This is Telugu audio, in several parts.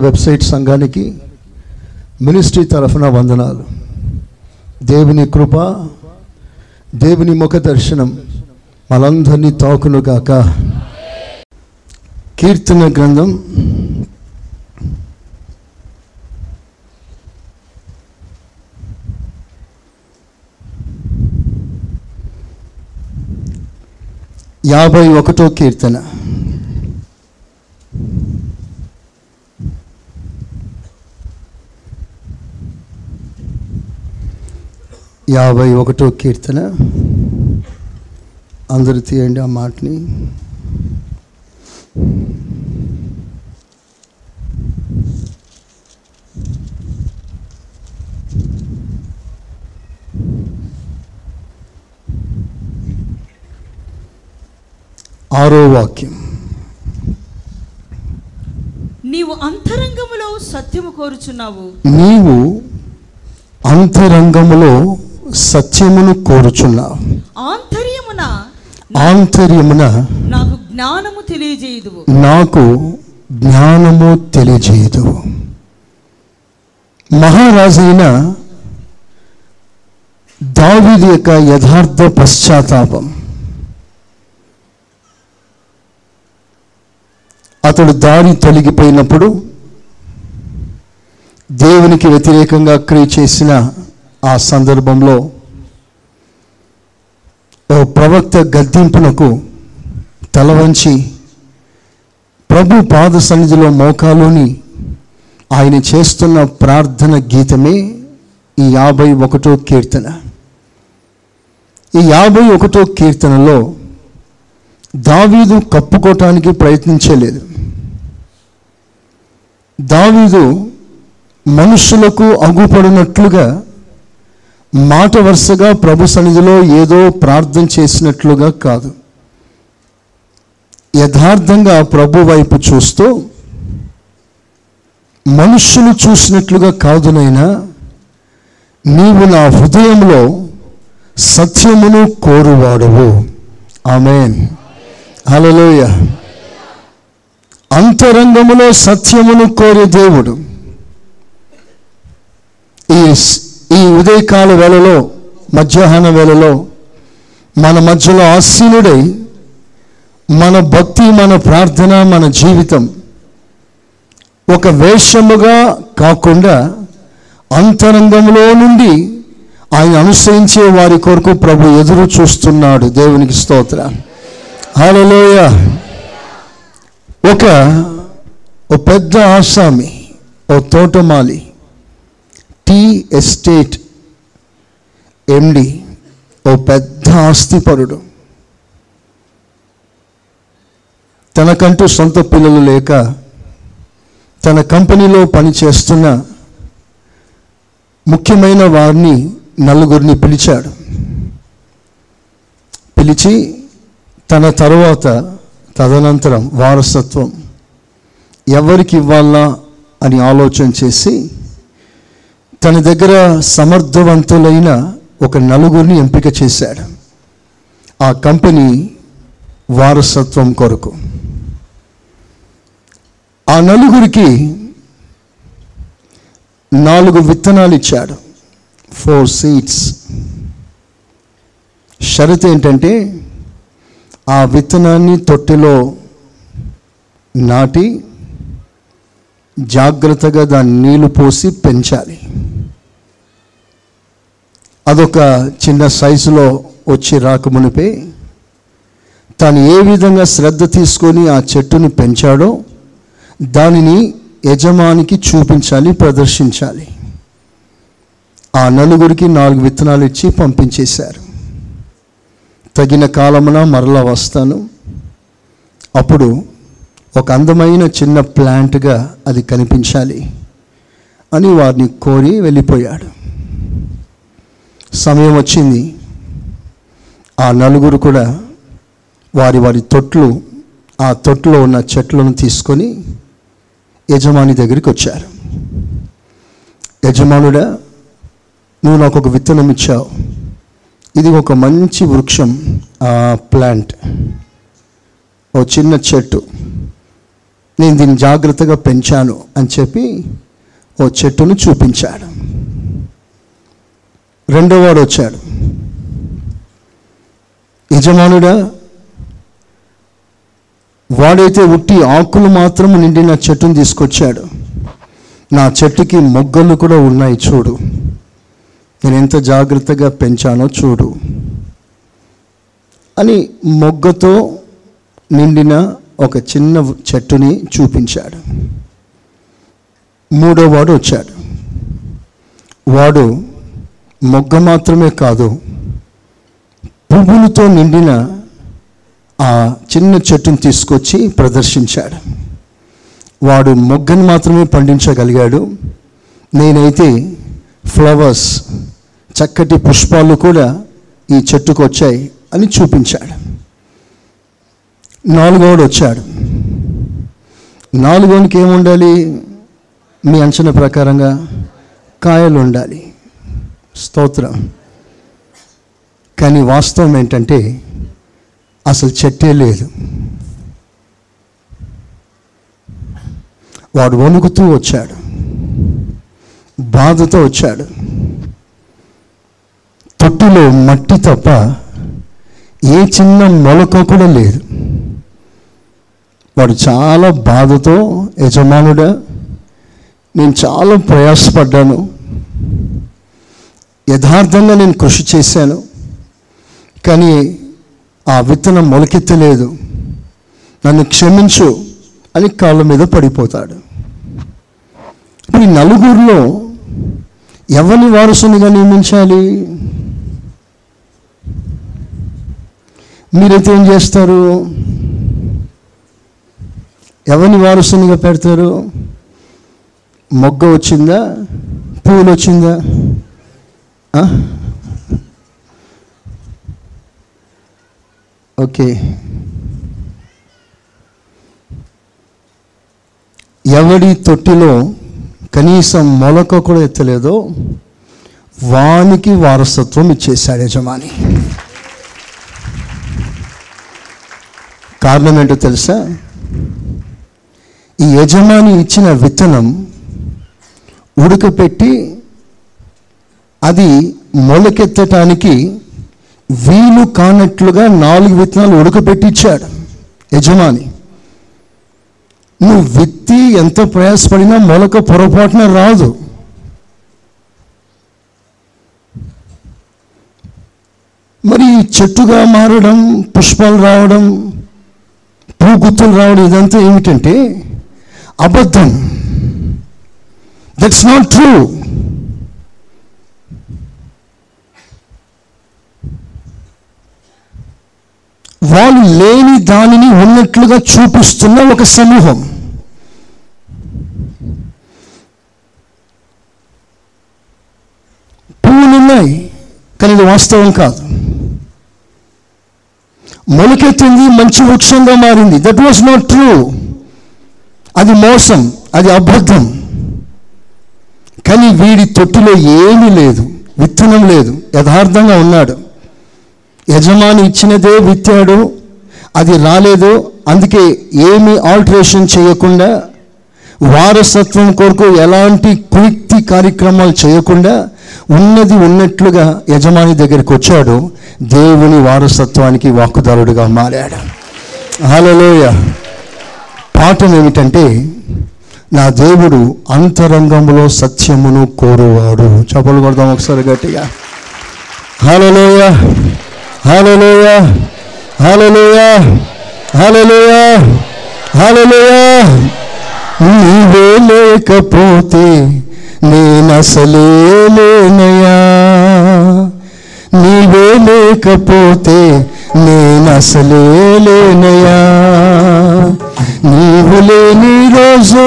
వెబ్సైట్ సంఘానికి మినిస్ట్రీ తరఫున వందనాలు. దేవుని కృప దేవుని ముఖ దర్శనం మనందరినీ తాకునుగాక కీర్తన గ్రంథం యాభై ఒకటో కీర్తన. యాభై ఒకటో కీర్తన. అందరూ తీయండి ఆ మాటని. ఆరో వాక్యం. నీవు అంతరంగములో సత్యము కోరుచున్నావు. నీవు అంతరంగములో సత్యమును కోరుచున్నావు ఆంతర్యమున ఆంతర్యమున నాకు జ్ఞానము తెలియజేయుదువు. నాకు జ్ఞానము తెలియజేయదు. మహారాజైన దావీదు యొక్క యథార్థ పశ్చాత్తాపం. అతడు దారి తొలగిపోయినప్పుడు దేవునికి వ్యతిరేకంగా క్రియ చేసిన ఆ సందర్భంలో ఓ ప్రవక్త గద్దింపునకు తల వంచి ప్రభు పాద సన్నిధిలో మోకాలోని ఆయన చేస్తున్న ప్రార్థన గీతమే ఈ యాభై ఒకటో కీర్తన. ఈ యాభై ఒకటో కీర్తనలో దావీదు కప్పుకోవటానికి ప్రయత్నించలేదు. దావీదు మనుషులకు అగుపడినట్లుగా మాట వరుసగా ప్రభు సన్నిధిలో ఏదో ప్రార్థన చేసినట్లుగా కాదు. యథార్థంగా ప్రభు వైపు చూస్తూ మనుషులు చూసినట్లుగా కాదునైనా నీవు నా హృదయంలో సత్యమును కోరువాడువు. ఆమెన్. హల్లెలూయా. అంతరంగములో సత్యమును కోరే దేవుడు. ఈ ఈ ఉదయకాల వేళలో మధ్యాహ్న వేళలో మన మధ్యలో ఆశీనుడై మన భక్తి మన ప్రార్థన మన జీవితం ఒక వేషముగా కాకుండా అంతరంగంలో నుండి ఆయన అనుసరించే వారి కొరకు ప్రభు ఎదురు చూస్తున్నాడు. దేవునికి స్తోత్ర. హలోయ ఒక ఓ పెద్ద ఆసామి ఓ తోటమాలి టీ ఎస్టేట్ ఎండి ఓ పెద్ద ఆస్తిపరుడు. తనకంటూ సొంత పిల్లలు లేక తన కంపెనీలో పనిచేస్తున్న ముఖ్యమైన వారిని నలుగురిని పిలిచాడు. పిలిచి తన తరువాత తదనంతరం వారసత్వం ఎవరికి ఇవ్వాలా అని ఆలోచన చేసి తన దగ్గర సమర్థవంతులైన ఒక నలుగురిని ఎంపిక చేశాడు. ఆ కంపెనీ వారసత్వం కొరకు. ఆ నలుగురికి నాలుగు విత్తనాలు ఇచ్చాడు. ఫోర్ సీడ్స్ షరత్ ఏంటంటే ఆ విత్తనాన్ని తొట్టెలో నాటి జాగ్రత్తగా దాన్ని నీళ్ళు పోసి పెంచాలి. అదొక చిన్న సైజులో వచ్చి రాకమునిపే తాను ఏ విధంగా శ్రద్ధ తీసుకొని ఆ చెట్టుని పెంచాడో దానిని యజమానికి చూపించాలి ప్రదర్శించాలి. ఆ నలుగురికి నాలుగు విత్తనాలు ఇచ్చి పంపించేశారు. తగిన కాలమున మరలా వస్తాను. అప్పుడు ఒక అందమైన చిన్న ప్లాంట్గా అది కనిపించాలి అని వారిని కోరి వెళ్ళిపోయాడు. సమయం వచ్చింది. ఆ నలుగురు కూడా వారి వారి తొట్లు ఆ తొట్లో ఉన్న చెట్లను తీసుకొని యజమాని దగ్గరికి వచ్చారు. యజమానుడా నువ్వు నాకు ఒక విత్తనం ఇచ్చావు. ఇది ఒక మంచి వృక్షం ఆ ప్లాంట్. ఓ చిన్న చెట్టు. నేను దీన్ని జాగ్రత్తగా పెంచాను అని చెప్పి ఓ చెట్టును చూపించాడు. రెండో వాడు వచ్చాడు. యజమానుడా వాడైతే ఉట్టి ఆకులు మాత్రం నిండిన చెట్టును తీసుకొచ్చాడు. నా చెట్టుకి మొగ్గలు కూడా ఉన్నాయి చూడు. నేను ఎంత జాగ్రత్తగా పెంచానో చూడు. అని మొగ్గతో నిండిన ఒక చిన్న చెట్టుని చూపించాడు. మూడో వాడు వచ్చాడు. వాడు మొగ్గ మాత్రమే కాదు పువ్వులతో నిండిన ఆ చిన్న చెట్టును తీసుకొచ్చి ప్రదర్శించాడు. వాడు మొగ్గను మాత్రమే పండించగలిగాడు. నేనైతే ఫ్లవర్స్ చక్కటి పుష్పాలు కూడా ఈ చెట్టుకు వచ్చాయి అని చూపించాడు. నాలుగోడు వచ్చాడు. నాలుగోనికి ఏముండాలి? మీ అంచనా ప్రకారంగా కాయలు ఉండాలి స్తోత్రం. కానీ వాస్తవం ఏంటంటే అసలు చెట్టే లేదు. వాడు వణుకుతూ వచ్చాడు. బాధతో వచ్చాడు. తొట్టిలో మట్టి తప్ప ఏ చిన్న మొలక కూడా లేదు. వాడు చాలా బాధతో యజమానుడా నేను చాలా ప్రయాసపడ్డాను. యథార్థంగా నేను కృషి చేశాను కానీ ఆ విత్తనం మొలకెత్తలేదు. నన్ను క్షమించు అని కాళ్ళ మీద పడిపోతాడు. ఇప్పుడు ఈ నలుగురిలో ఎవరిని వారసునిగా నియమించాలి? మీరైతే ఏం చేస్తారు? ఎవరిని వారసునిగా పెడతారు? మొగ్గ వచ్చిందా? పువ్వులు వచ్చిందా? ఓకే ఎవడి తొట్టిలో కనీసం మొలక కూడా ఎత్తలేదో వానికి వారసత్వం ఇచ్చేశాడు యజమాని. కారణం ఏంటో తెలుసా? ఈ యజమాని ఇచ్చిన విత్తనం ఉడకపెట్టి అది మొలకెత్తటానికి వీలు కానట్లుగా నాలుగు విత్తనాలు ఉడకబెట్టిచ్చాడు యజమాని. నువ్వు విత్తి ఎంత ప్రయాసపడినా మొలక పొరపాటున రాదు. మరి చెట్టుగా మారడం పుష్పాలు రావడం పూగుత్తులు రావడం ఇదంతా ఏమిటంటే అబద్ధం. దట్స్ నాట్ ట్రూ వాళ్ళు లేని దానిని ఉన్నట్లుగా చూపిస్తున్న ఒక సమూహం. పువ్వులు ఉన్నాయి కానీ ఇది వాస్తవం కాదు. మొలకెత్తింది మంచి వృక్షంగా మారింది. దట్ వాస్ నాట్ ట్రూ అది మోసం అది అబద్ధం. కానీ వీడి తొట్టిలో ఏమీ లేదు విత్తనం లేదు యథార్థంగా ఉన్నాడు. యజమాని ఇచ్చినదే విత్తాడు అది రాలేదు అందుకే ఏమీ ఆల్టరేషన్ చేయకుండా వారసత్వం కొరకు ఎలాంటి కుయుక్తి కార్యక్రమాలు చేయకుండా ఉన్నది ఉన్నట్లుగా యజమాని దగ్గరికి వచ్చాడు. దేవుని వారసత్వానికి వాక్కుదారుడుగా మారాడు. హలోయ పాఠం ఏమిటంటే నా దేవుడు అంతరంగంలో సత్యమును కోరువాడు. చెప్పలు కొడదాం ఒకసారి గట్టిగా. హలోయ హలోయ హలోయ హలోయ హలోయ నీవే లేకపోతే నేనసలే లేనయా నీవే లేకపోతే నేనసలే లేనయా నీవు లేని రోజు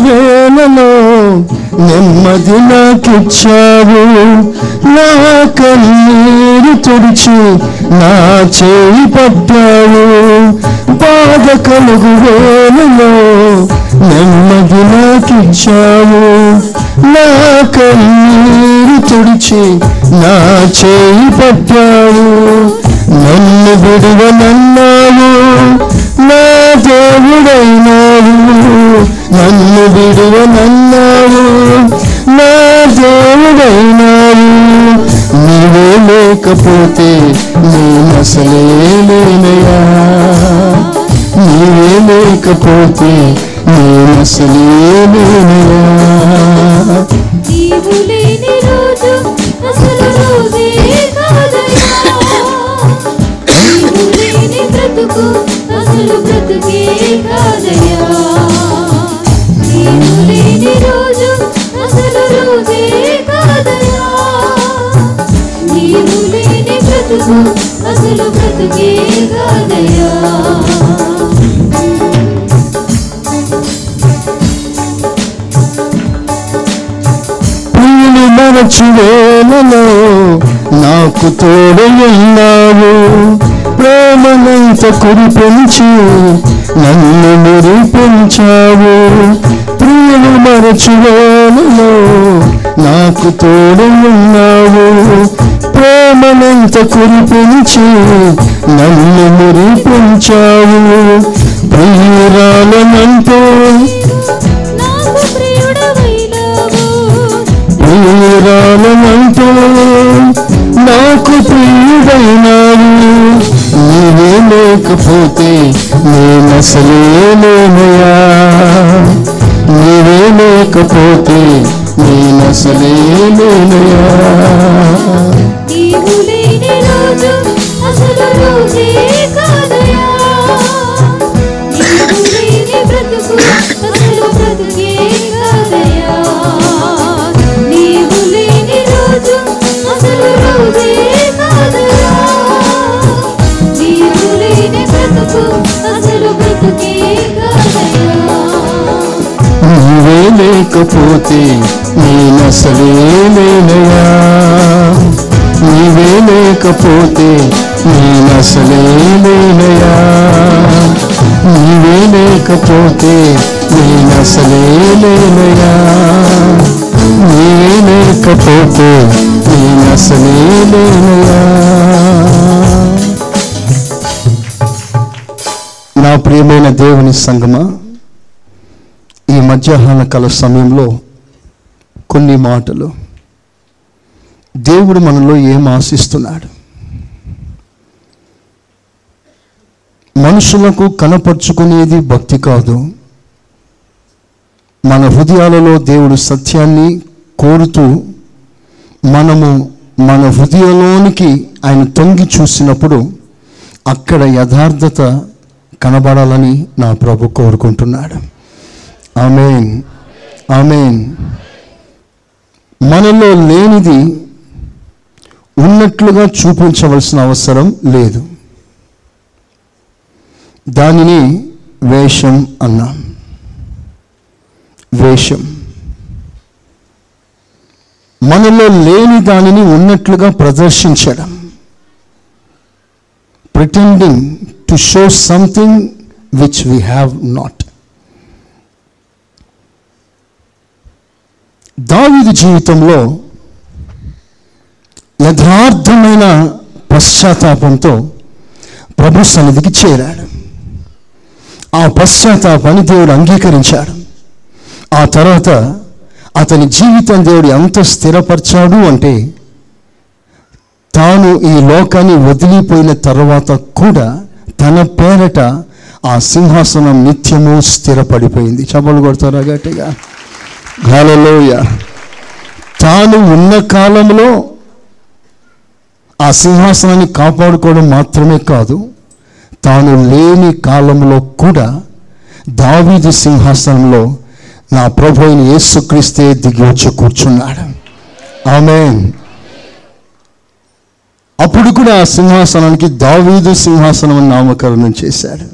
కలుగు వేళలో నెమ్మది నాకిచ్చావు. నా కన్నీరు తుడిచి నా చేయి పట్టావు. బాధ కలుగు వేళలో నెమ్మది నాకిచ్చావు. నా కన్నీరు తుడిచి నా చేయి పట్టావు. నన్ను విడువనన్నావు. నా దేవుడైనావు. నన్ను విడువనన్నావు నా దేవుడైనావు నీవే లేకపోతే నేను అసలే లేనయా నీవే లేకపోతే నేను అసలే లేనయా ప్రియుని వేళలో నాకు తోడు ఉన్నావు. ప్రేమనంత కురిపించి నన్ను మురిపించావు ప్రియను మరచి వేళలో నాకు తోడు ఉన్నావు. ప్రేమనంత కురిపించి నన్ను మురిపించావు ప్రియురాలనంటూ ప్రియురాలనంటూ నాకు ప్రియుడైనావు నీవే లేకపోతే నేనసలే లేనయా నీవే లేకపోతే నేనసలే లేనయా రోజు అసలు రోజే లేకపోతే నేనసలే లేనయా నీవే లేకపోతే నేనసలే లేనయా నీవే లేకపోతే నేనసలే లేనయా నీవే లేకపోతే నేనసలే లేనయా నా ప్రియమైన దేవుని సంగమా మధ్యాహ్న కాల సమయంలో కొన్ని మాటలు. దేవుడు మనలో ఏం ఆశిస్తున్నాడు? మనుషులకు కనపరుచుకునేది భక్తి కాదు. మన హృదయాలలో దేవుడు సత్యాన్ని కోరుతూ మనము మన హృదయంలోనికి ఆయన తొంగి చూసినప్పుడు అక్కడ యథార్థత కనబడాలని నా ప్రభు కోరుకుంటున్నాడు. ఆమెన్. ఆమెన్. మనలో లేనిది ఉన్నట్లుగా చూపించవలసిన అవసరం లేదు. దానిని వేషం అన్నాం. వేషం. మనలో లేని దానిని ఉన్నట్లుగా ప్రదర్శించడం. Pretending to show something which we have not దావీదు జీవితంలో యథార్థమైన పశ్చాత్తాపంతో ప్రభు సన్నిధికి చేరాడు. ఆ పశ్చాత్తాపాన్ని దేవుడు అంగీకరించాడు. ఆ తర్వాత అతని జీవితం దేవుడు ఎంత స్థిరపరిచాడు అంటే తాను ఈ లోకాన్ని వదిలిపోయిన తర్వాత కూడా తన పేరట ఆ సింహాసనం నిత్యము స్థిరపడిపోయింది. చపలు కొడతారా గట్టిగా? హలోయ తాను ఉన్న కాలంలో ఆ సింహాసనాన్ని కాపాడుకోవడం మాత్రమే కాదు తాను లేని కాలంలో కూడా దావీదు సింహాసనంలో నా ప్రభు అయిన యేసుక్రీస్తే దిగి వచ్చి కూర్చున్నాడు. ఆమె అప్పుడు కూడా ఆ సింహాసనానికి దావీదు సింహాసనం అని నామకరణం చేశాడు.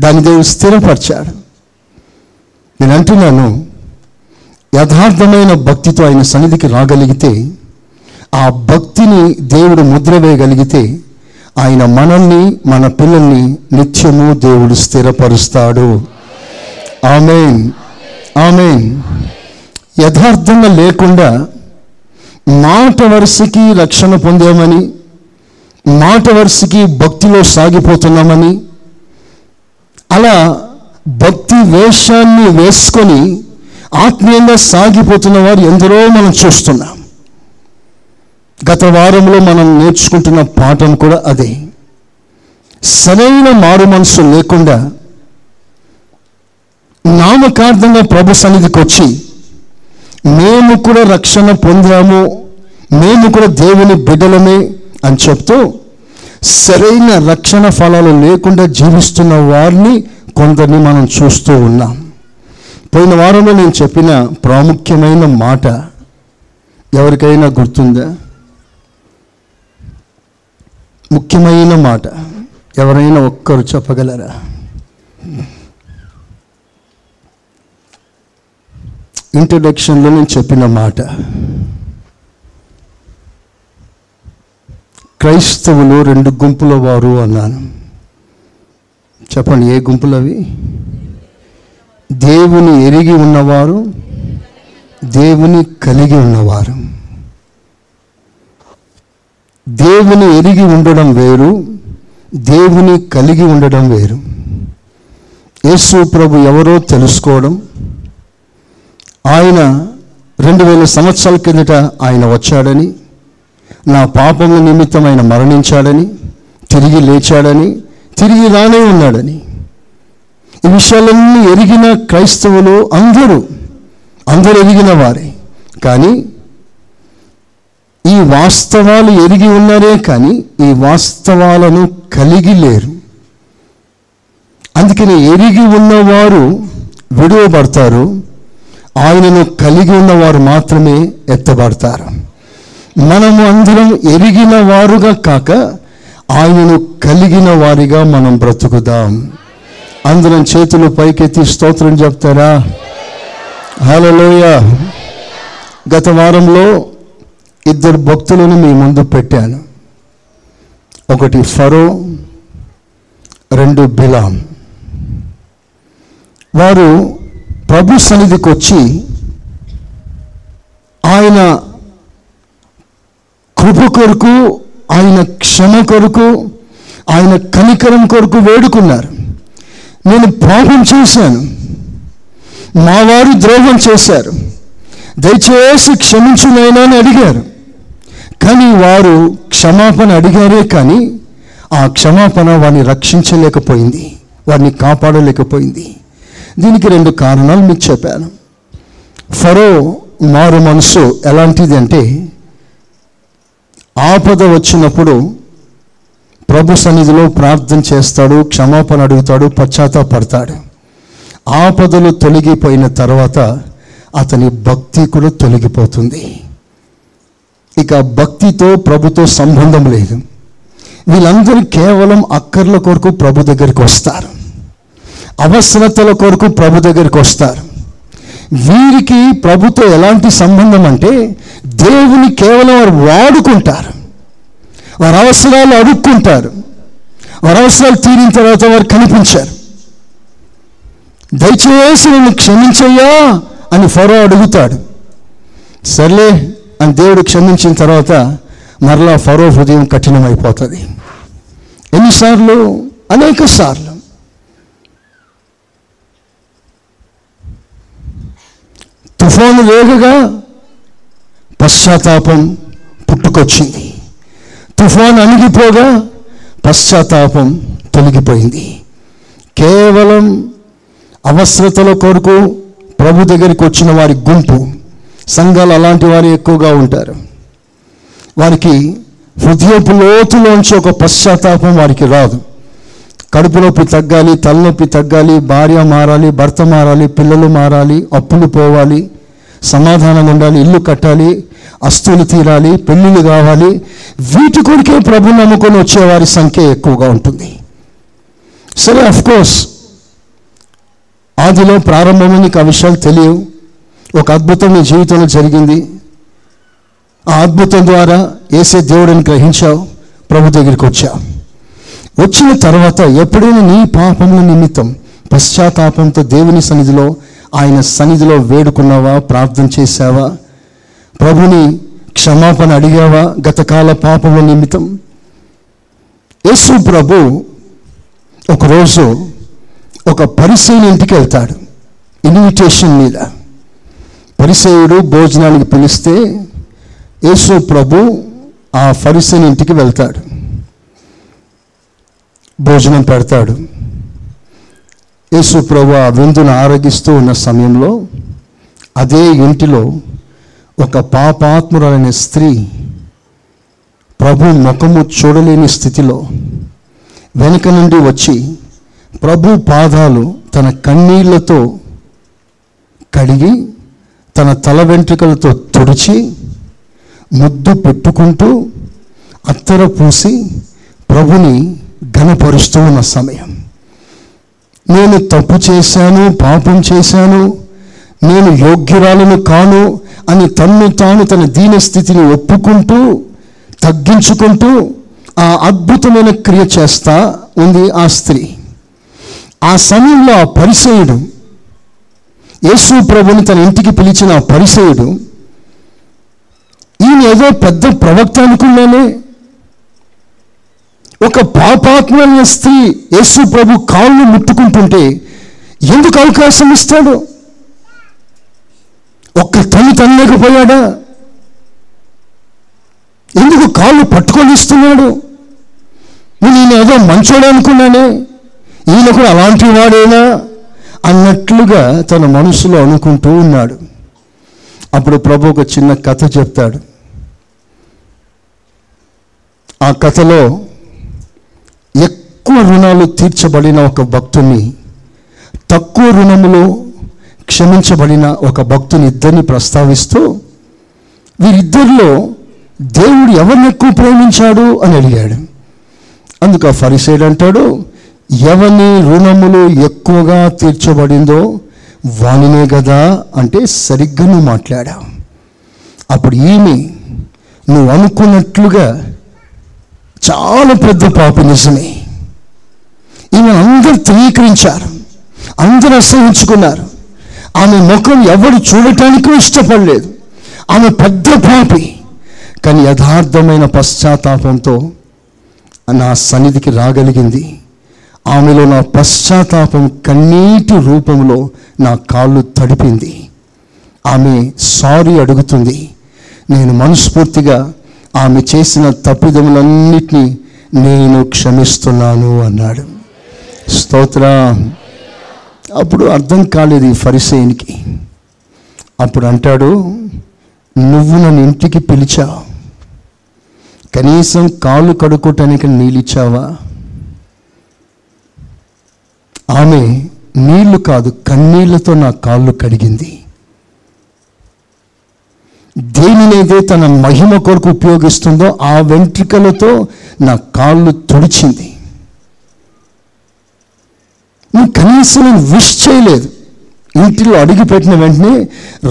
దాన్ని దేవుడు స్థిరపరిచాడు. నేను అంటున్నాను యథార్థమైన భక్తితో ఆయన సన్నిధికి రాగలిగితే ఆ భక్తిని దేవుడు ముద్ర వేయగలిగితే ఆయన మనల్ని మన పిల్లల్ని నిత్యము దేవుడు స్థిరపరుస్తాడు. ఆమెన్. ఆమెన్. యథార్థంగా లేకుండా మాట వరుసకి రక్షణ పొందామని మాట వరుసకి భక్తిలో సాగిపోతున్నామని అలా భక్తి వేషాన్ని వేసుకొని ఆత్మీయంగా సాగిపోతున్న వారు ఎందరో మనం చూస్తున్నాం. గత వారంలో మనం నేర్చుకుంటున్న పాఠం కూడా అదే. సరైన మారు మనసు లేకుండా నామకార్థంగా ప్రభు సన్నిధికి వచ్చి మేము కూడా రక్షణ పొందాము మేము కూడా దేవుని బిడ్డలమే అని చెప్తూ సరైన రక్షణ ఫలాలు లేకుండా జీవిస్తున్న వారిని కొందరిని మనం చూస్తూ ఉన్నాం. పోయిన వారంలో నేను చెప్పిన ప్రాముఖ్యమైన మాట ఎవరికైనా గుర్తుందా? ముఖ్యమైన మాట ఎవరైనా ఒక్కరు చెప్పగలరా? ఇంట్రడక్షన్లో నేను చెప్పిన మాట క్రైస్తవులు రెండు గుంపుల వారు అన్నాను. చెప్పండి ఏ గుంపులు అవి దేవుని ఎరిగి ఉన్నవారు దేవుని కలిగి ఉన్నవారు. దేవుని ఎరిగి ఉండడం వేరు దేవుని కలిగి ఉండడం వేరు. యేసు ప్రభు ఎవరో తెలుసుకోవడం ఆయన రెండు వేల సంవత్సరాల కిందట ఆయన వచ్చాడని నా పాపముల నిమిత్తం ఆయన మరణించాడని తిరిగి లేచాడని తిరిగి రానే ఉన్నాడని. ఈ విషయాలన్నీ ఎరిగిన క్రైస్తవులు అందరూ అందరూ ఎరిగిన వారే. కానీ ఈ వాస్తవాలు ఎరిగి ఉన్నారే కానీ ఈ వాస్తవాలను కలిగి లేరు. అందుకని ఎరిగి ఉన్నవారు విడువబడతారు. ఆయనను కలిగి ఉన్నవారు మాత్రమే ఎత్తబడతారు. మనము అందరం ఎరిగిన వారుగా కాక ఆయనను కలిగిన వారిగా మనం బ్రతుకుదాం. అందరం చేతులు పైకెత్తి స్తోత్రం చెప్తారా? హలోయ గత వారంలో ఇద్దరు భక్తులను మీ ముందు పెట్టాను. ఒకటి ఫరో రెండు బిలాం. వారు ప్రభు సన్నిధికి వచ్చి ఆయన కృప కొరకు ఆయన క్షమ కొరకు ఆయన కనికరం కొరకు వేడుకున్నారు. నేను పాపం చేశాను. మా వారు ద్రోహం చేశారు. దయచేసి క్షమించునైనా అని అడిగారు. కానీ వారు క్షమాపణ అడిగారే కానీ ఆ క్షమాపణ వారిని రక్షించలేకపోయింది. వారిని కాపాడలేకపోయింది. దీనికి రెండు కారణాలు మీకు చెప్పాను. ఫరో మారు మనసు ఎలాంటిది అంటే ఆపద వచ్చినప్పుడు ప్రభు సన్నిధిలో ప్రార్థన చేస్తాడు క్షమాపణ అడుగుతాడు పశ్చాత్తాపడతాడు ఆపదలు తొలగిపోయిన తర్వాత అతని భక్తి కూడా తొలగిపోతుంది. ఇక భక్తితో ప్రభుతో సంబంధం లేదు. వీళ్ళందరూ కేవలం అక్కర్ల కొరకు ప్రభు దగ్గరికి వస్తారు. అవసరతల కొరకు ప్రభు దగ్గరికి వస్తారు. వీరికి ప్రభుతో ఎలాంటి సంబంధం అంటే దేవుని కేవలం వారు వాడుకుంటారు. వారి అవసరాలు అడుక్కుంటారు. వారి అవసరాలు తీరిన తర్వాత వారు కనిపించారు. దయచేసి నన్ను క్షమించయ్యా అని ఫరో అడుగుతాడు. సర్లే అని దేవుడు క్షమించిన తర్వాత మరలా ఫరో హృదయం కఠినమైపోతుంది. ఎన్నిసార్లు? అనేక సార్లు. తుఫాను వేగగా పశ్చాత్తాపం పుట్టుకొచ్చింది. తుఫాను అణిగిపోగా పశ్చాత్తాపం తొలగిపోయింది. కేవలం అవసరతల కొరకు ప్రభు దగ్గరికి వచ్చిన వారి గుంపు సంఘాలు అలాంటి వారు ఎక్కువగా ఉంటారు. వారికి హృదయపు లోతులోంచి ఒక పశ్చాత్తాపం వారికి రాదు. కడుపు నొప్పి తగ్గాలి తలనొప్పి తగ్గాలి భార్య మారాలి భర్త మారాలి పిల్లలు మారాలి అప్పులు పోవాలి సమాధానం ఉండాలి ఇల్లు కట్టాలి అస్తులు తీరాలి పెళ్ళిళ్ళు కావాలి. వీటి కొరికే ప్రభు నమ్ముకొని వచ్చేవారి సంఖ్య ఎక్కువగా ఉంటుంది. సరే అఫ్ కోర్స్ ఆదిలో ప్రారంభంలో నీకు ఆ విషయాలు తెలియవు. ఒక అద్భుతం నీ జీవితంలో జరిగింది. ఆ అద్భుతం ద్వారా ఏసే దేవుడిని గ్రహించావు ప్రభు దగ్గరికి వచ్చావు. వచ్చిన తర్వాత ఎప్పుడైనా నీ పాపముల నిమిత్తం పశ్చాత్తాపంతో దేవుని సన్నిధిలో ఆయన సన్నిధిలో వేడుకున్నావా? ప్రార్థన చేశావా? ప్రభుని క్షమాపణ అడిగావా? గతకాల పాపముల నిమిత్తం? యేసు ప్రభు ఒకరోజు ఒక పరిశీలి ఇంటికి వెళ్తాడు. ఇన్విటేషన్ మీద. పరిసేయుడు భోజనానికి పిలిస్తే యేసు ప్రభు ఆ ఫరిసేని ఇంటికి వెళ్తాడు. భోజనం పెడతాడు. యేసు ప్రభు ఆ విందును ఆరగిస్తూ ఉన్న సమయంలో అదే ఇంటిలో ఒక పాపాత్మురాలైన స్త్రీ ప్రభు ముఖము చూడలేని స్థితిలో వెనుక నుండి వచ్చి ప్రభు పాదాలు తన కన్నీళ్ళతో కడిగి తన తల వెంట్రుకలతో తుడిచి ముద్దు పెట్టుకుంటూ అత్తర పూసి ప్రభుని ఘనపరుస్తూ ఉన్న సమయం. నేను తప్పు చేశాను పాపం చేశాను నేను యోగ్యురాలను కాను అని తన్ను తాను తన దీన స్థితిని ఒప్పుకుంటూ తగ్గించుకుంటూ ఆ అద్భుతమైన క్రియ చేస్తా ఉంది ఆ స్త్రీ. ఆ సమయంలో ఆ పరిసయుడు యేసు ప్రభుని తన ఇంటికి పిలిచిన ఆ పరిసయుడు ఈయన ఏదో పెద్ద ప్రవక్త అనుకున్నానే ఒక పాపాత్మైన స్త్రీ యేసు ప్రభు కాళ్ళు ముట్టుకుంటుంటే ఎందుకు అవకాశం ఇస్తాడు? ఒక్క తల్లి తనలేకపోయాడా? ఎందుకు కాళ్ళు పట్టుకొని ఇస్తున్నాడు? నేను ఏదో మంచోడే అనుకున్నానే. ఈయన కూడా అలాంటి వాడేనా? అన్నట్లుగా తన మనసులో అనుకుంటూ ఉన్నాడు. అప్పుడు ప్రభు ఒక చిన్న కథ చెప్తాడు. ఆ కథలో ఎక్కువ రుణాలు తీర్చబడిన ఒక భక్తుని తక్కువ రుణములో క్షమించబడిన ఒక భక్తుని ఇద్దరిని ప్రస్తావిస్తూ వీరిద్దరిలో దేవుడు ఎవరిని ఎక్కువ ప్రేమించాడు అని అడిగాడు. అందుకు ఆ ఫరిసైడ్ అంటాడు ఎవరిని రుణములు ఎక్కువగా తీర్చబడిందో వానినే కదా అంటే సరిగ్గా నువ్వు మాట్లాడావు అప్పుడు ఈమె నువ్వు అనుకున్నట్లుగా చాలా పెద్ద పాపి నిజమే. ఈమె అందరు ధృవీకరించారు అందరూ అసహించుకున్నారు ఆమె ముఖం ఎవరు చూడటానికి ఇష్టపడలేదు. ఆమె పెద్ద పాపి. కానీ యథార్థమైన పశ్చాత్తాపంతో నా సన్నిధికి రాగలిగింది. ఆమెలో నా పశ్చాత్తాపం కన్నీటి రూపంలో నా కాళ్ళు తడిపింది. ఆమె సారీ అడుగుతుంది. నేను మనస్ఫూర్తిగా ఆమె చేసిన తప్పిదములన్నిటినీ నేను క్షమిస్తున్నాను అన్నాడు. స్తోత్ర. అప్పుడు అర్థం కాలేదు ఈ ఫరిసేయునికి అప్పుడు అంటాడు నువ్వు నన్ను ఇంటికి పిలిచావు కనీసం కాళ్ళు కడుక్కోటానికి నీళ్ళిచ్చావా? ఆమె నీళ్ళు కాదు కన్నీళ్ళతో నా కాళ్ళు కడిగింది. దేనినైతే తన మహిమ కొరకు ఉపయోగిస్తుందో ఆ వెంట్రుకలతో నా కాళ్ళు తుడిచింది. నువ్వు కనీసం నేను విష్ చేయలేదు. ఇంటిలో అడిగిపెట్టిన వెంటనే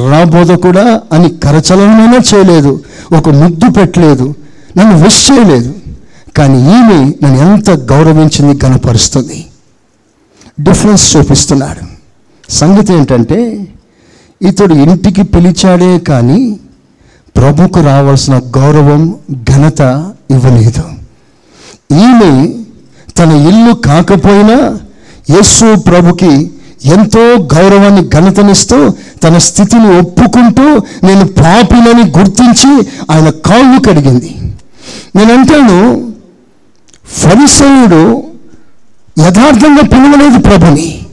రాబోద కూడా అని కరచలనమైనా చేయలేదు. ఒక ముద్దు పెట్టలేదు. నన్ను విష్ చేయలేదు. కానీ ఈమె నన్ను ఎంత గౌరవించింది కనపరుస్తుంది డిఫరెన్స్ చూపిస్తున్నాడు. సంగతి ఏంటంటే ఇతడు ఇంటికి పిలిచాడే కానీ ప్రభుకు రావాల్సిన గౌరవం ఘనత ఇవ్వలేదు. ఈమె తన ఇల్లు కాకపోయినా యేసు ప్రభుకి ఎంతో గౌరవాన్ని ఘనతనిస్తూ తన స్థితిని ఒప్పుకుంటూ నేను పాపినని గుర్తించి ఆయన కాళ్ళు కడిగింది. నేను అంటాను ఫరిసయుడు యథార్థంగా పిలవలేదు ప్రభుని.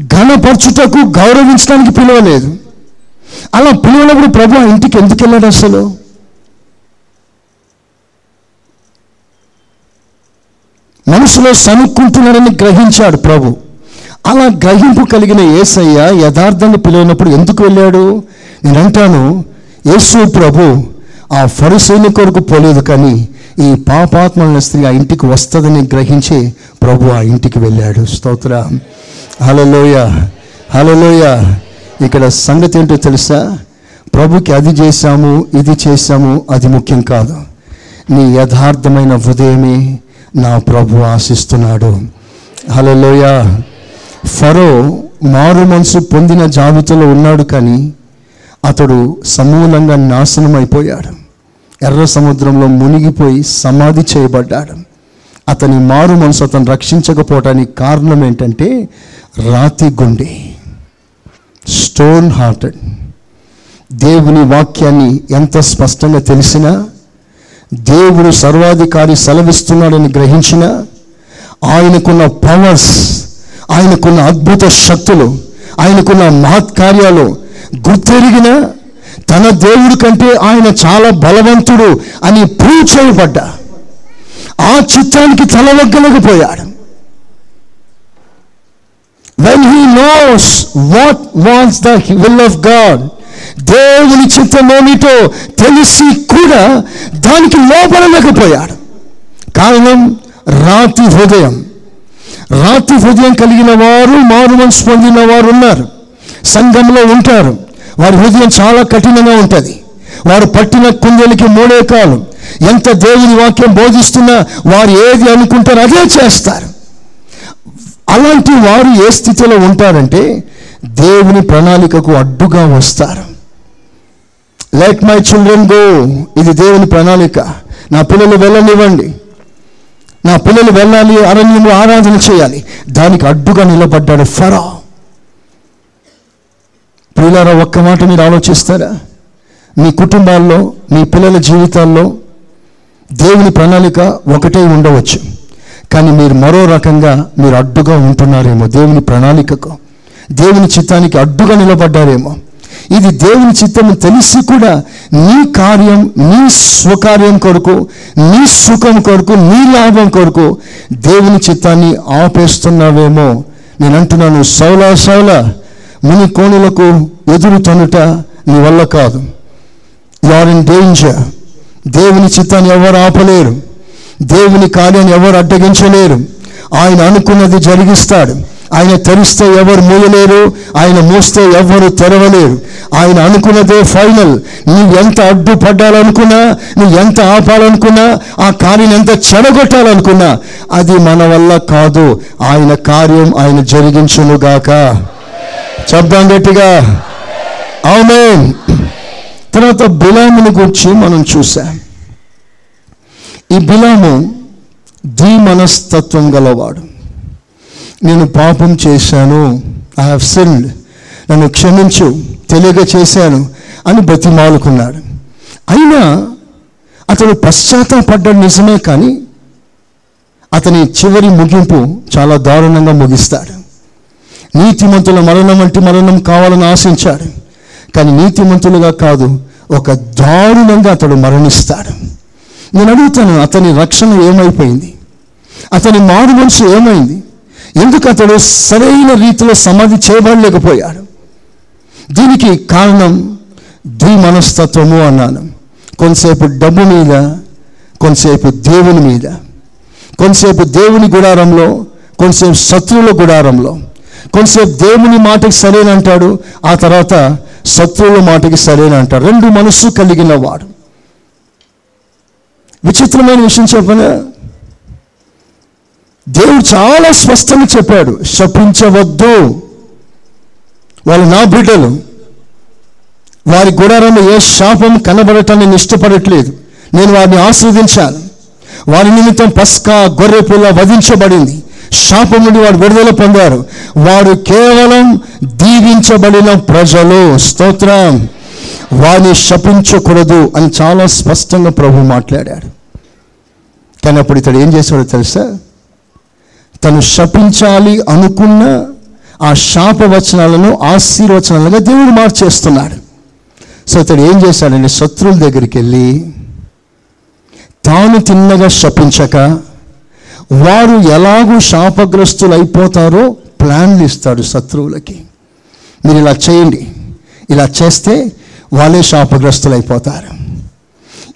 ఘనపరచుటకు గౌరవించడానికి పిలవలేదు. అలా పిలవనప్పుడు ప్రభు ఆ ఇంటికి ఎందుకు వెళ్ళాడు అసలు? మనసులో సనుక్కుంటున్నాడని గ్రహించాడు ప్రభు. అలా గ్రహింపు కలిగిన ఏసయ్య యథార్థంగా పిలవనప్పుడు ఎందుకు వెళ్ళాడు? నేను అంటాను యేసు ప్రభు ఆ ఫరిసైని కొరకు పోలేదు కానీ ఈ పాపాత్మల స్త్రీ ఆ ఇంటికి వస్తుందని గ్రహించి ప్రభు ఆ ఇంటికి వెళ్ళాడు. స్తోత్ర. హలోయ హలోయ ఇక్కడ సంగతి ఏంటో తెలుసా? ప్రభుకి అది చేశాము ఇది చేశాము అది ముఖ్యం కాదు. నీ యథార్థమైన హృదయమే నా ప్రభు ఆశిస్తున్నాడు. హలోయ ఫరో మారు మనసు పొందిన జాబితాలో ఉన్నాడు కానీ అతడు సమూలంగా నాశనం అయిపోయాడు ఎర్ర సముద్రంలో మునిగిపోయి సమాధి చేయబడ్డాడు. అతని మారు మనసు అతను రక్షించకపోవటానికి కారణం ఏంటంటే రాతి గుండె. Stone hearted. దేవుని వాక్యాన్ని ఎంత స్పష్టంగా తెలిసినా దేవుడు సర్వాధికారి సెలవిస్తున్నాడని గ్రహించిన ఆయనకున్న పవర్స్ ఆయనకున్న అద్భుత శక్తులు ఆయనకున్న మహత్కార్యాలు గుర్తెరిగిన తన దేవుడి కంటే ఆయన చాలా బలవంతుడు అని ప్రూవ్ చేయబడ్డా. ఆ చిత్తానికి తలవగ్గలేకపోయాడు when he knows what was the will of God దేవుని చిత్తమేమిటో తెలిసి కూడా దానికి లోపడలేకపోయాడు కారణం రాతి హృదయం. రాతి హృదయం కలిగిన వారు మారు మనసు పొందిన వారు ఉన్నారు. సంఘంలో ఉంటారు. వారి హృదయం చాలా కఠినంగా ఉంటుంది. వారు పట్టిన కుందేలకి మూడే కాలం. ఎంత దేవుని వాక్యం బోధిస్తున్నా వారు ఏది అనుకుంటారో అదే చేస్తారు. అలాంటి వారు ఏ స్థితిలో ఉంటారంటే దేవుని ప్రణాళికకు అడ్డుగా వస్తారు. లెట్ మై చిల్డ్రన్ గో ఇది దేవుని ప్రణాళిక. నా పిల్లలు వెళ్ళనివ్వండి. నా పిల్లలు వెళ్ళాలి అరణ్యంలో ఆరాధన చేయాలి. దానికి అడ్డుగా నిలబడ్డాడు ఫరా. ప్రియులారా ఒక్క మాట మీరు ఆలోచిస్తారా? మీ కుటుంబాల్లో మీ పిల్లల జీవితాల్లో దేవుని ప్రణాళిక ఒకటే ఉండవచ్చు. కానీ మీరు మరో రకంగా మీరు అడ్డుగా ఉంటున్నారేమో దేవుని ప్రణాళికకు. దేవుని చిత్తానికి అడ్డుగా నిలబడ్డారేమో. ఇది దేవుని చిత్తము తెలిసి కూడా నీ కార్యం నీ స్వకార్యం కొరకు నీ సుఖం కొరకు నీ లాభం కొరకు దేవుని చిత్తాన్ని ఆపేస్తున్నావేమో. నేను అంటున్నాను సౌలా సౌలా ముని కోణులకు ఎదురు తనుట నీ వల్ల కాదు. యు ఆర్ ఇన్ డేంజర్ దేవుని చిత్తాన్ని ఎవరు ఆపలేరు. దేవుని కార్యాన్ని ఎవరు అడ్డగించలేరు. ఆయన అనుకున్నది జరిగిస్తాడు. ఆయన తెరిస్తే ఎవరు మూయలేరు ఆయన మూస్తే ఎవరు తెరవలేరు. ఆయన అనుకున్నదే ఫైనల్. నువ్వు ఎంత అడ్డుపడ్డాలనుకున్నా నువ్వు ఎంత ఆపాలనుకున్నా ఆ కార్యం ఎంత చెడగొట్టాలనుకున్నా అది మన వల్ల కాదు. ఆయన కార్యం ఆయన జరిగించునుగాక. చెప్దాం గట్టిగా. అవునే తర్వాత బిలాముని గురించి మనం చూసాం ఈ బిలాము ధీ మనస్తత్వం గలవాడు. నేను పాపం చేశాను. ఐ హావ్ సిల్డ్ నన్ను క్షమించు. తెలియక చేశాను అని బతిమాలుకున్నాడు. అయినా అతను పశ్చాత్తాపడ్డాడు నిజమే కానీ అతని చివరి ముగింపు చాలా దారుణంగా ముగిస్తాడు. నీతిమంతుల మరణం అంటే మరణం కావాలని ఆశించాడు. కానీ నీతిమంతులుగా కాదు ఒక దారుణంగా అతడు మరణిస్తాడు. నేను అడుగుతాను అతని రక్షణ ఏమైపోయింది? అతని మారు మనసు ఏమైంది? ఎందుకు అతడు సరైన రీతిలో సమాధి చేయబడలేకపోయాడు? దీనికి కారణం ద్వి మనస్తత్వము అన్నాను. కొంతసేపు డబ్బు మీద కొంతసేపు దేవుని మీద. కొంతసేపు దేవుని గుడారంలో కొంతసేపు శత్రువుల గుడారంలో. కొంతసేపు దేవుని మాటకి సరైన అంటాడు ఆ తర్వాత శత్రువుల మాటకి సరైన అంటాడు. రెండు మనస్సు కలిగిన వాడు. విచిత్రమైన విషయం చెప్పనా? దేవుడు చాలా స్పష్టంగా చెప్పాడు శపించవద్దు. వాళ్ళు నా బిడ్డలు వారి గుడారంలో ఏ శాపం కనబడటాన్ని నేను ఇష్టపడట్లేదు. నేను వారిని ఆస్వాదించాను వారి నిమిత్తం పస్కా గొర్రె పిల్ల వధించబడింది. శాపం నుండి వాడు విడుదల పొందారు. వారు కేవలం దీవించబడిన ప్రజలు. స్తోత్రం. వారిని శపించకూడదు అని చాలా స్పష్టంగా ప్రభు మాట్లాడాడు. కానీ అప్పుడు ఇతడు ఏం చేశాడో తెలుసా? తను శపించాలి అనుకున్న ఆ శాప వచనాలను ఆశీర్వచనాలుగా దేవుడు మార్చేస్తున్నాడు సో అతడు ఏం చేశాడంటే శత్రువుల దగ్గరికి వెళ్ళి తాను తిన్నగా శపించక వారు ఎలాగూ శాపగ్రస్తులు అయిపోతారో ప్లాన్లు ఇస్తాడు శత్రువులకి. మీరు ఇలా చేయండి. ఇలా చేస్తే వాళ్ళే శాపగ్రస్తులు అయిపోతారు.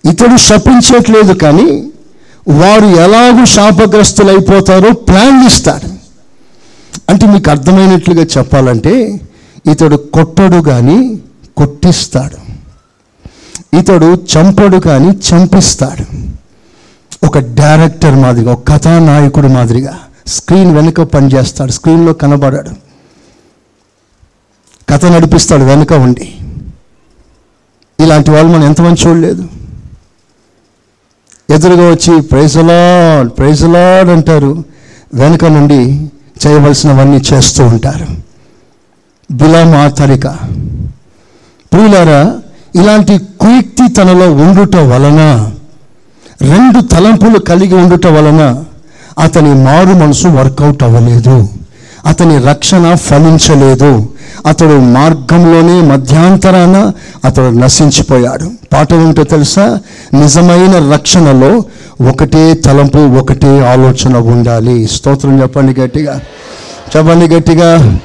ఇతడు శపించట్లేదు కానీ వారు ఎలాగూ శాపగ్రస్తులు అయిపోతారో ప్లాన్ ఇస్తాడు అంటే మీకు అర్థమైనట్లుగా చెప్పాలంటే ఇతడు కొట్టడు కానీ కొట్టిస్తాడు. ఇతడు చంపడు కానీ చంపిస్తాడు. ఒక డైరెక్టర్ మాదిరిగా ఒక కథానాయకుడు మాదిరిగా స్క్రీన్ వెనుక పనిచేస్తాడు స్క్రీన్లో కనబడాడు. కథ నడిపిస్తాడు వెనుక ఉండి. ఇలాంటి వాళ్ళు మనం ఎంతమంది చూడలేదు. ఎదురుగా వచ్చి ప్రైజలాడ్ ప్రైజలాడ్ అంటారు. వెనుక నుండి చేయవలసినవన్నీ చేస్తూ ఉంటారు. బిలాం తరిక ప్రియులారా ఇలాంటి కుయుక్తి తనలో ఉండుట వలన రెండు తలంపులు కలిగి ఉండుట వలన అతని మారు మనసు వర్కౌట్ అవ్వలేదు. అతని రక్షణ ఫలించలేదు. అతడు మార్గంలోనే మధ్యాంతరాన అతడు నశించిపోయాడు. పాట ఏమిటో తెలుసా? నిజమైన రక్షణలో ఒకటే తలంపు ఒకటే ఆలోచన ఉండాలి. స్తోత్రం చెప్పండి గట్టిగా. చెప్పండి గట్టిగా.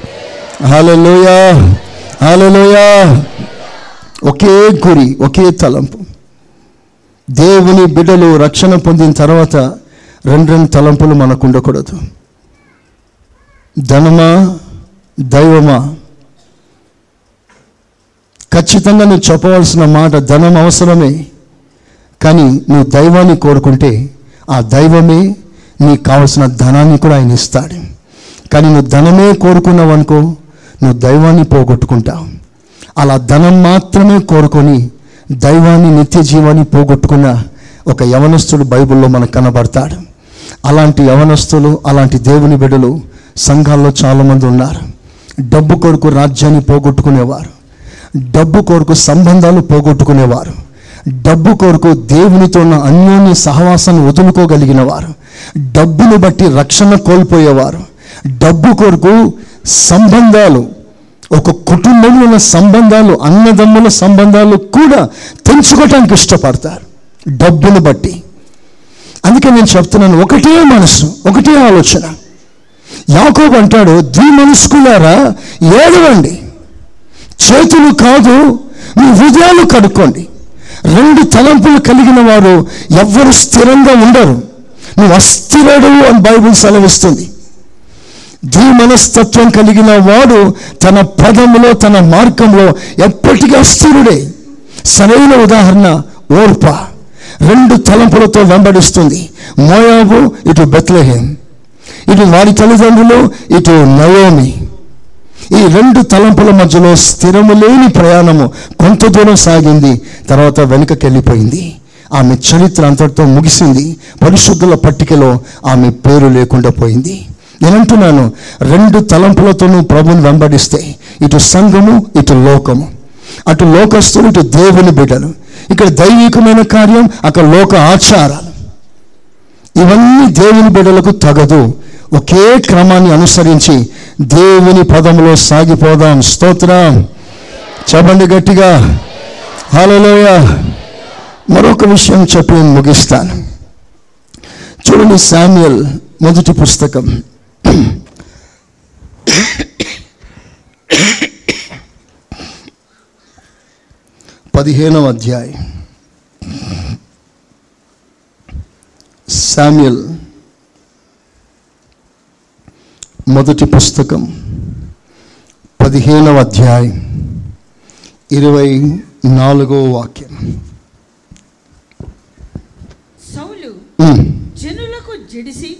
హాలలోయా హాలలోయా ఒకే గురి ఒకే తలంపు. దేవుని బిడ్డలు రక్షణ పొందిన తర్వాత రెండు రెండు తలంపులు మనకు ఉండకూడదు. ధనమా దైవమా? ఖచ్చితంగా నువ్వు చెప్పవలసిన మాట ధనం అవసరమే. కానీ నువ్వు దైవాన్ని కోరుకుంటే ఆ దైవమే నీకు కావలసిన ధనాన్ని కూడా ఆయన ఇస్తాడు. కానీ నువ్వు ధనమే కోరుకున్నావు అనుకో నువ్వు దైవాన్ని పోగొట్టుకుంటావు. అలా ధనం మాత్రమే కోరుకొని దైవాన్ని నిత్య జీవాన్ని పోగొట్టుకున్న ఒక యవనస్తుడు బైబిల్లో మనకు కనబడతాడు. అలాంటి యవనస్తులు అలాంటి దేవుని బిడ్డలు సంఘాల్లో చాలామంది ఉన్నారు. డబ్బు కొరకు రాజ్యాన్ని పోగొట్టుకునేవారు. డబ్బు కొరకు సంబంధాలు పోగొట్టుకునేవారు. డబ్బు కొరకు దేవునితో ఉన్న అన్యోన్య సహవాసాన్ని వదులుకోగలిగిన వారు డబ్బును బట్టి రక్షణ కోల్పోయేవారు. డబ్బు కొరకు సంబంధాలు ఒక కుటుంబంలో ఉన్న సంబంధాలు అన్నదమ్ముల సంబంధాలు కూడా తెంచుకోవటానికి ఇష్టపడతారు. డబ్బును బట్టి. అందుకే నేను చెప్తున్నాను ఒకటే మనసు ఒకటే ఆలోచన. యాకోబు అంటాడు ద్విమనస్కులారా ఏడవండి. చేతులు కాదు మీ హృదయాలు కడుక్కోండి. రెండు తలంపులు కలిగిన వారు ఎవ్వరు స్థిరంగా ఉండరు. నువ్వు అస్థిరడు అని బైబుల్ సెలవిస్తుంది. ద్విమనస్తత్వం కలిగిన వాడు తన పదములో తన మార్గంలో ఎప్పటికీ అస్థిరుడే. సరైన ఉదాహరణ ఓర్ప. రెండు తలంపులతో వెంబడిస్తుంది. మోయాబు ఇటు బెత్లహేం. ఇటు వారి తల్లిదండ్రులు ఇటు నయోమి ఈ రెండు తలంపుల మధ్యలో స్థిరము లేని ప్రయాణము కొంత దూరం సాగింది తర్వాత వెనుకకి వెళ్ళిపోయింది ఆమె చరిత్ర అంతటితో ముగిసింది. పరిశుద్ధుల పట్టికలో ఆమె పేరు లేకుండా పోయింది. నేను అంటున్నాను రెండు తలంపులతోనూ ప్రభుని వెంబడిస్తే ఇటు సంఘము ఇటు లోకము. అటు లోకస్తులు ఇటు దేవుని బిడ్డలు. ఇక్కడ దైవికమైన కార్యం అక్కడ లోక ఆచారాలు. ఇవన్నీ దేవుని బిడ్డలకు తగదు. ఒకే క్రమాన్ని అనుసరించి దేవుని పదంలో సాగిపోదాం. స్తోత్రం. చెప్పండి గట్టిగా. హలోయ మరొక విషయం చెప్పి ముగిస్తాను. చూడండి శామ్యుయల్ మొదటి పుస్తకం. పదిహేనవ అధ్యాయం. శామ్యుల్ మొదటి పుస్తకం పదిహేనవ అధ్యాయం ఇరవై నాలుగో వాక్యం సౌలు. జనులకు జడిసి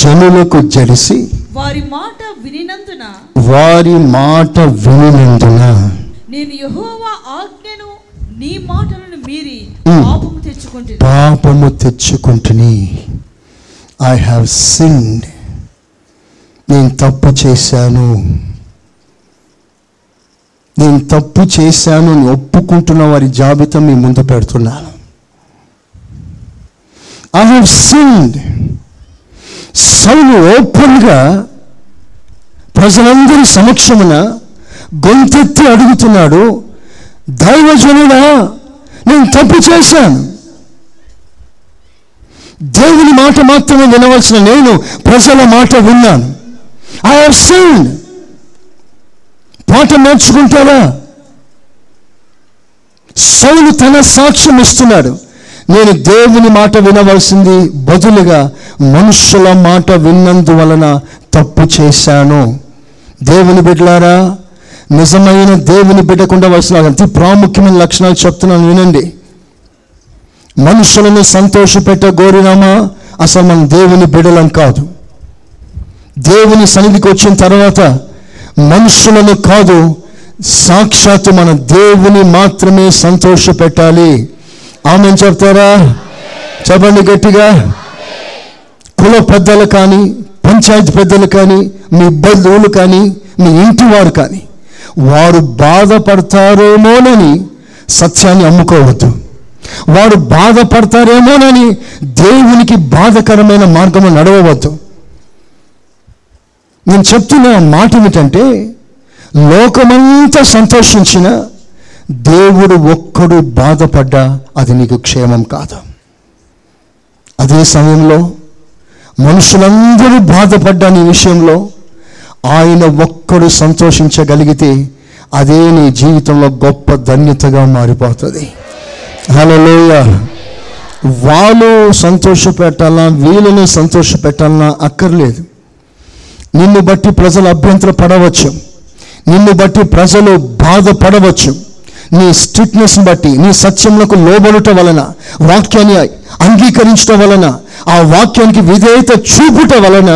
జనులకు జడిసి వారి మాట వినినందున వారి మాట వినినందున నేను యెహోవా ఆజ్ఞను నీ మాటలను మీరి. పాపము తెచ్చుకుంటుంది పాపము తెచ్చుకుంటుని ఐ హ్యావ్ సిండ్ నేను తప్పు చేశాను. నేను తప్పు చేశాను అని ఒప్పుకుంటున్న వారి జాబితా మీ ముందు పెడుతున్నాను. ఐ హ్యావ్ సిండ్ సౌలు ఓపెన్గా ప్రజలందరి సమక్షమున గొంతెత్తి అడుగుతున్నాడు దైవజనుడా నేను తప్పు చేశాను. దేవుని మాట మాత్రమే వినవలసిన నేను ప్రజల మాట విన్నాను. ఐ హావ్ సీన్ పాట నేర్చుకుంటావా? సౌలు తన సాక్ష్యం ఇస్తున్నాడు. నేను దేవుని మాట వినవలసింది బదులుగా మనుషుల మాట విన్నందువలన తప్పు చేశాను. దేవుని బిడ్డలారా నిజమైన దేవుని బిడ్డకుండా వలసిన అతి ప్రాముఖ్యమైన లక్షణాలు చెప్తున్నాను వినండి. మనుషులను సంతోషపెట్ట గోరినామా అసలు మనం దేవుని బిడలం కాదు. దేవుని సన్నిధికి వచ్చిన తర్వాత మనుషులను కాదు సాక్షాత్తు మన దేవుని మాత్రమే సంతోష పెట్టాలి ఆమె చెప్తారా? చెప్పండి గట్టిగా. కుల పెద్దలు కానీ పంచాయతీ పెద్దలు కానీ మీ బంధువులు కానీ మీ ఇంటి వారు కానీ వారు బాధపడతారేమోనని సత్యాన్ని అమ్ముకోవద్దు. వారు బాధపడతారేమోనని దేవునికి బాధకరమైన మార్గము నడవవద్దు. నేను చెప్తున్న మాట ఏమిటంటే లోకమంతా సంతోషించిన దేవుడు ఒక్కడు బాధపడ్డా అది నీకు క్షేమం కాదు. అదే సమయంలో మనుషులందరూ బాధపడ్డా నీ విషయంలో ఆయన ఒక్కడు సంతోషించగలిగితే అదే నీ జీవితంలో గొప్ప ధన్యతగా మారిపోతుంది. హలోయ వాళ్ళు సంతోషపెట్టాలా వీళ్ళని సంతోషపెట్టాలన్నా అక్కర్లేదు. నిన్ను బట్టి ప్రజలు అభ్యంతర పడవచ్చు. నిన్ను బట్టి ప్రజలు బాధపడవచ్చు. నీ స్ట్రిక్ట్నెస్ బట్టి నీ సత్యములకు లోబడుట వలన వాక్యాన్ని అంగీకరించడం వలన ఆ వాక్యానికి విధేయత చూపుట వలన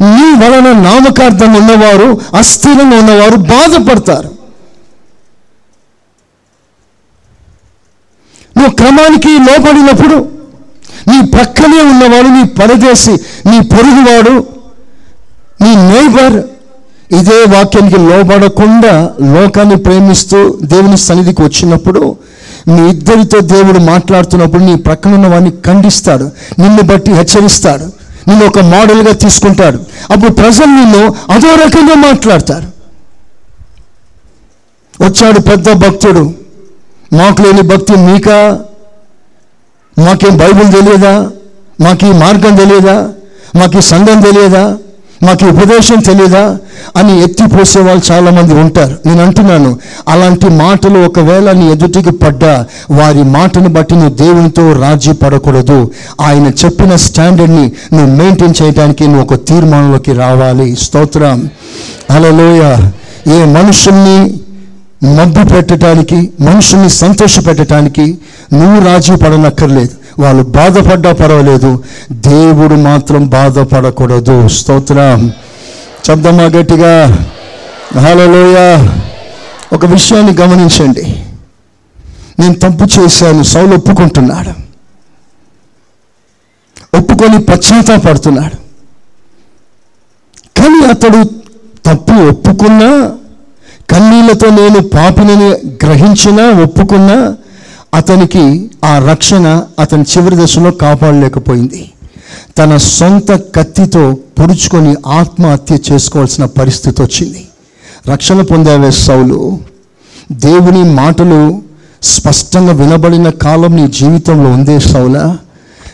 నీ వలన నామకార్థం ఉన్నవారు అస్థిరంగా ఉన్నవారు బాధపడతారు. నువ్వు క్రమానికి లోపడినప్పుడు నీ ప్రక్కనే ఉన్నవాడు నీ పరదేశి నీ పొరుగువాడు నీ నైబర్ ఇదే వాక్యానికి లోబడకుండా లోకాన్ని ప్రేమిస్తూ దేవుని సన్నిధికి వచ్చినప్పుడు మీ ఇద్దరితో దేవుడు మాట్లాడుతున్నప్పుడు నీ ప్రక్కన ఉన్న వాడిని ఖండిస్తాడు నిన్ను బట్టి హెచ్చరిస్తాడు నిన్ను ఒక మోడల్గా తీసుకుంటాడు. అప్పుడు ప్రజలు నిన్ను అదో రకంగా మాట్లాడతారు. వచ్చాడు పెద్ద భక్తుడు. మాకు లేని భక్తి మీకా? మాకేం బైబిల్ తెలియదా? మాకు ఈ మార్గం తెలియదా? మాకు ఈ సంఘం తెలియదా? మాకు ఉపదేశం తెలియదా అని ఎత్తిపోసే వాళ్ళు చాలామంది ఉంటారు. నేను అంటున్నాను అలాంటి మాటలు ఒకవేళ నీ ఎదుటికి పడ్డా వారి మాటను బట్టి నువ్వు దేవునితో రాజీ పడకూడదు. ఆయన చెప్పిన స్టాండర్డ్ని నువ్వు మెయింటైన్ చేయడానికి నువ్వు ఒక తీర్మానంలోకి రావాలి. స్తోత్రం. అలలోయ ఏ మనుషుల్ని మబ్బు పెట్టడానికి మనుషుల్ని సంతోష పెట్టడానికి నువ్వు రాజీ పడనక్కర్లేదు. వాళ్ళు బాధపడ్డా పర్వాలేదు. దేవుడు మాత్రం బాధపడకూడదు. స్తోత్రం. శబ్దమా గట్టిగా? హలోయ ఒక విషయాన్ని గమనించండి. నేను తప్పు చేశాను. సౌలు ఒప్పుకుంటున్నాడు. ఒప్పుకొని పశ్చాత్తాపడుతున్నాడు. కానీ అతడు తప్పు ఒప్పుకున్నా కన్నీళ్ళతో నేను పాపినని గ్రహించినా ఒప్పుకున్నా అతనికి ఆ రక్షణ అతని చివరి దశలో కాపాడలేకపోయింది. తన సొంత కత్తితో పొడుచుకొని ఆత్మహత్య చేసుకోవాల్సిన పరిస్థితి వచ్చింది. రక్షణ పొందావే సౌలు. దేవుని మాటలు స్పష్టంగా వినబడిన కాలం నీ జీవితంలో ఉందే సౌల.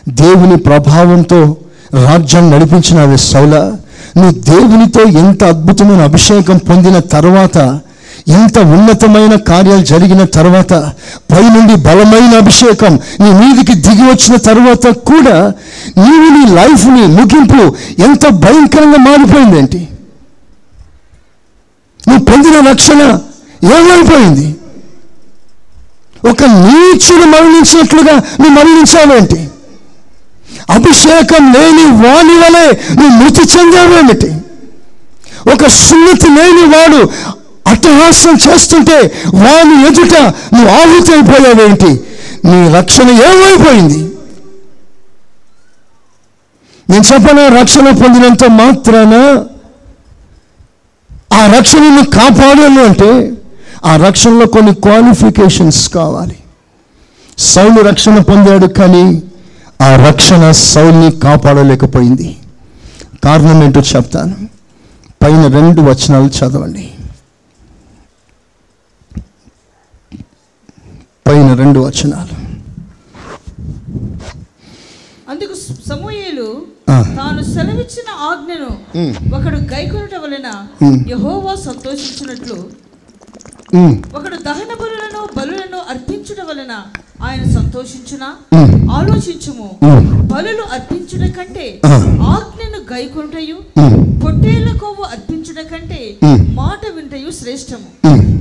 దేవుని ప్రభావంతో రాజ్యం నడిపించినవే సౌల. నువ్వు దేవునితో ఎంత అద్భుతమైన అభిషేకం పొందిన తర్వాత ఎంత ఉన్నతమైన కార్యాలు జరిగిన తర్వాత పైనుండి బలమైన అభిషేకం నీ మీదికి దిగి వచ్చిన తర్వాత కూడా నీవు నీ లైఫ్ని ముగింపు ఎంత భయంకరంగా మారిపోయిందేంటి నువ్వు పొందిన రక్షణ ఏమైపోయింది? ఒక నీచుడు మరణించినట్లుగా నువ్వు మరణించావేంటి? అభిషేకం లేని వాని వలె నువ్వు మృతి చెందావేమిటి? ఒక సున్నతి లేని వాడు అట్టహాస్యం చేస్తుంటే వాని ఎదుట నువ్వు ఆహుతి అయిపోయావేంటి నీ రక్షణ ఏమైపోయింది? నేను చెప్పనా రక్షణ పొందినంత మాత్రాన ఆ రక్షణను కాపాడాలి అంటే ఆ రక్షణలో కొన్ని క్వాలిఫికేషన్స్ కావాలి. సౌలు రక్షణ పొందాడు కానీ ఆ రక్షణ సౌల్ని కాపాడలేకపోయింది. కారణం ఏంటో చెప్తాను. పైన రెండు వచనాలు చదవండి. పైన రెండు వచనాలు. అందుకు సమూయేలు. తాను సెలవిచ్చిన ఆజ్ఞను ఒకడు గైకొనుట వలన యహోవా సంతోషించినట్లు ఒకడు దహన బలులను బలులను అర్పించుట వలన ఆయన సంతోషించునా. ఆలోచించుము. బలులు అర్పించుట కంటే. ఆజ్ఞను గైకొంటయు. పొట్టేళ్ళ కొవ్వు అర్పించుట కంటే. మాట వింటయు శ్రేష్టము.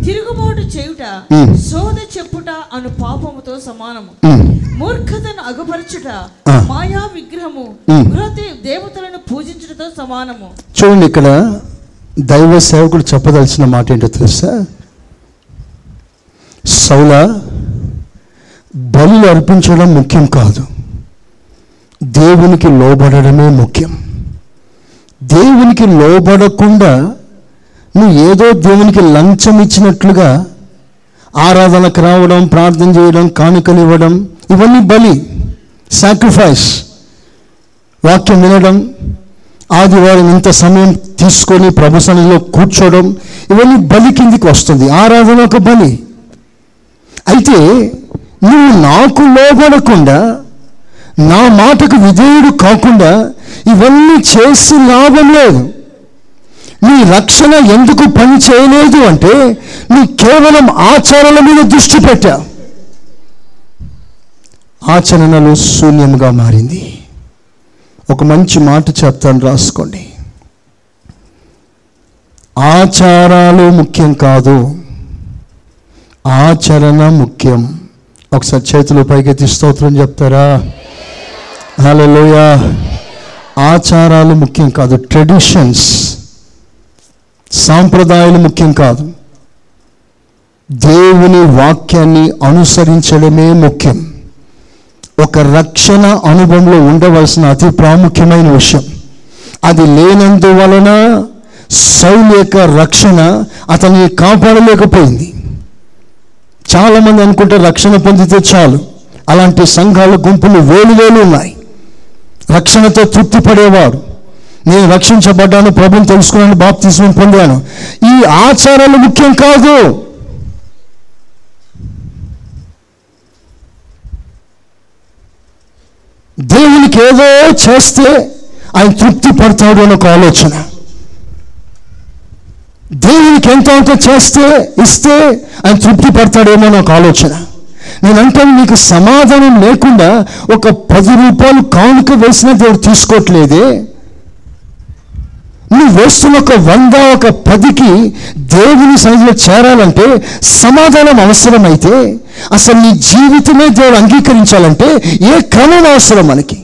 తిరుగుబాటు చేయుట. శోధ చెప్పుట అను పాపముతో సమానము. మూర్ఖతను అగపరచుట. మాయా విగ్రహము. గృహతే దేవతలను పూజించుటతో సమానము చూడండి ఇక్కడ దైవ సేవకుడు చెప్పదలసిన మాట ఏంటో తెలుసా సౌల బలి అర్పించడం ముఖ్యం కాదు. దేవునికి లోబడడమే ముఖ్యం. దేవునికి లోబడకుండా నువ్వు ఏదో దేవునికి లంచం ఇచ్చినట్లుగా ఆరాధనకు రావడం ప్రార్థన చేయడం కానుకలు ఇవ్వడం ఇవన్నీ బలి సాక్రిఫైస్ వాక్యం వినడం ఆదివారం ఇంత సమయం తీసుకొని ప్రభుసనలో కూర్చోవడం ఇవన్నీ బలి కిందికి వస్తుంది. ఆరాధన ఒక బలి. అయితే నువ్వు నాకు లోబడకుండా నా మాటకు విధేయుడు కాకుండా ఇవన్నీ చేసి లాభం లేదు. నీ రక్షణ ఎందుకు పని చేయలేదు అంటే నీ కేవలం ఆచరణల మీద దృష్టి పెట్టా. ఆచరణలు శూన్యంగా మారింది. ఒక మంచి మాట చెప్తాను రాసుకోండి. ఆచారాలు ముఖ్యం కాదు. ఆచరణ ముఖ్యం. ఒకసారి చేతులు పైకెత్తి స్తోత్రం చెప్తారా? హలోయ ఆచారాలు ముఖ్యం కాదు ట్రెడిషన్స్ సాంప్రదాయాలు ముఖ్యం కాదు. దేవుని వాక్యాన్ని అనుసరించడమే ముఖ్యం. ఒక రక్షణ అనుభవంలో ఉండవలసిన అతి ప్రాముఖ్యమైన విషయం. అది లేనందువలన సౌలు యొక్క రక్షణ అతన్ని కాపాడలేకపోయింది. చాలామంది అనుకుంటే రక్షణ పొందితే చాలు. అలాంటి సంఘాల గుంపులు వేలు వేలు ఉన్నాయి. రక్షణతో తృప్తి పడేవాడు. నేను రక్షించబడ్డాను ప్రభుని తెలుసుకున్నాను బాప్తిస్మం పొందాను. ఈ ఆచారాలు ముఖ్యం కాదు. దేవునికి ఏదో చేస్తే ఆయన తృప్తి పడతాడు అని ఒక ఆలోచన. దేవునికి ఎంత అంత చేస్తే ఇస్తే ఆయన తృప్తి పడతాడేమో నాకు ఒక ఆలోచన. నేను నీకు సమాధానం లేకుండా ఒక పది రూపాయలు కానుక వేసినా దేవుడు తీసుకోవట్లేదే. నువ్వు వేస్తున్న ఒక వంద ఒక పదికి దేవుని సన్నిధిలో చేరాలంటే సమాధానం అవసరమైతే అసలు నీ జీవితమే దేవుడు అంగీకరించాలంటే ఏ క్రమం అవసరం మనకి?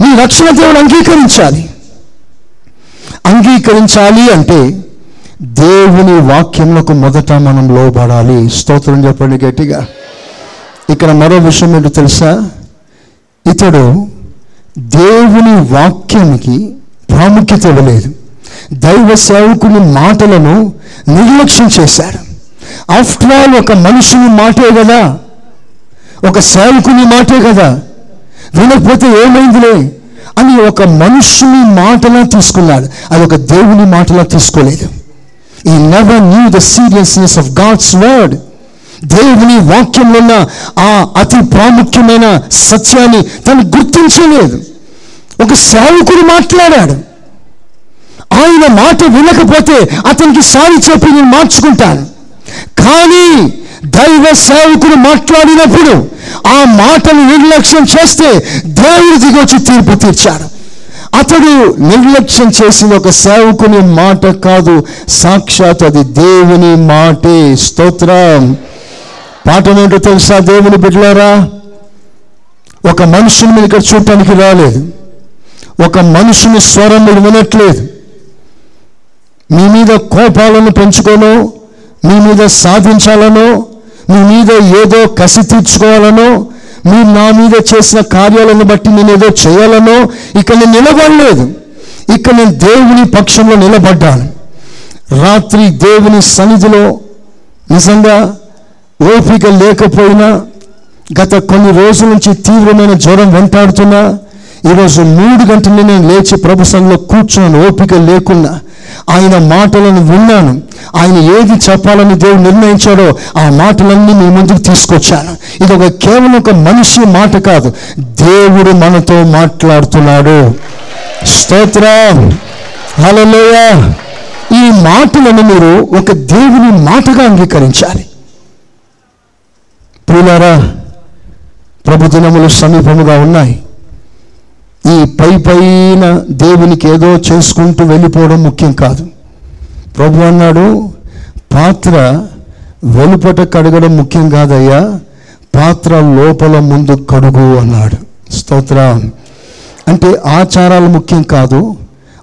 నీ రక్షణ దేవుడు అంగీకరించాలి. అంగీకరించాలి అంటే దేవుని వాక్యములకు మొదట మనం లోబడాలి. స్తోత్రం చెప్పండి గట్టిగా. ఇక్కడ మరో విషయం ఏంటో తెలుసా? ఇతడు దేవుని వాక్యానికి ప్రాముఖ్యత ఇవ్వలేదు. దైవ సేవకుని మాటలను నిర్లక్ష్యం చేశాడు. ఆఫ్టర్ ఆల్ ఒక మనుషుని మాటే కదా. ఒక సేవకుని మాటే కదా. వినకపోతే ఏమైందిలే? అని ఒక మనుషుని మాటలా తీసుకున్నాడు. అది ఒక దేవుని మాటలా తీసుకోలేదు. He never knew the seriousness of God's word దేవుని వాక్యంలో ఉన్న ఆ అతి ప్రాముఖ్యమైన సత్యాన్ని తను గుర్తించలేదు. ఒక సేవకుడు మాట్లాడాడు. ఆయన మాట వినకపోతే అతనికి సారి చెప్పి నేను మార్చుకుంటాను కానీ దైవ సేవకుడు మాట్లాడినప్పుడు ఆ మాటను నిర్లక్ష్యం చేస్తే దేవుడు దిగొచ్చి తీర్పు తీర్చాడు. అతడు నిర్లక్ష్యం చేసిన ఒక సేవకుని మాట కాదు సాక్షాత్ అది దేవుని మాటే. స్తోత్రం. పాఠం ఏంటో తెలుసా దేవుని బిడ్డలారా? ఒక మనుషుని మీరు ఇక్కడ చూడటానికి రాలేదు. ఒక మనుషుని స్వరం మీరు వినట్లేదు. మీ మీద కోపాలను పెంచుకోను మీ మీద సాధించాలనో మీ మీద ఏదో కసి తీర్చుకోవాలనో మీరు నా మీద చేసిన కార్యాలను బట్టి నేను ఏదో చేయాలనో ఇక్కడ నేను నిలబడలేదు. ఇక్కడ నేను దేవుని పక్షంలో నిలబడ్డాను. రాత్రి దేవుని సన్నిధిలో నిజంగా ఓపిక లేకపోయినా గత కొన్ని రోజుల నుంచి తీవ్రమైన జ్వరం వెంటాడుతున్నా ఈరోజు మూడు గంటలు నేను లేచి ప్రభుత్వంలో కూర్చున్నాను ఓపిక లేకుండా ఆయన మాటలను విన్నాను. ఆయన ఏది చెప్పాలని దేవుడు నిర్ణయించాడో ఆ మాటలన్నీ మీ ముందుకు తీసుకొచ్చాను. ఇది ఒక కేవలం ఒక మనిషి మాట కాదు. దేవుడు మనతో మాట్లాడుతున్నాడు. స్తోత్రం. హలోయ ఈ మాటలను మీరు ఒక దేవుని మాటగా అంగీకరించాలి. ప్రియులారా ప్రభుదినములు సమీపముగా ఉన్నాయి. ఈ పై పైన దేవునికి ఏదో చేసుకుంటూ వెళ్ళిపోవడం ముఖ్యం కాదు. ప్రభు అన్నాడు పాత్ర వెలుపట కడగడం ముఖ్యం కాదయ్యా పాత్ర లోపల ముందు కడుగు అన్నాడు. స్తోత్ర. అంటే ఆచారాలు ముఖ్యం కాదు.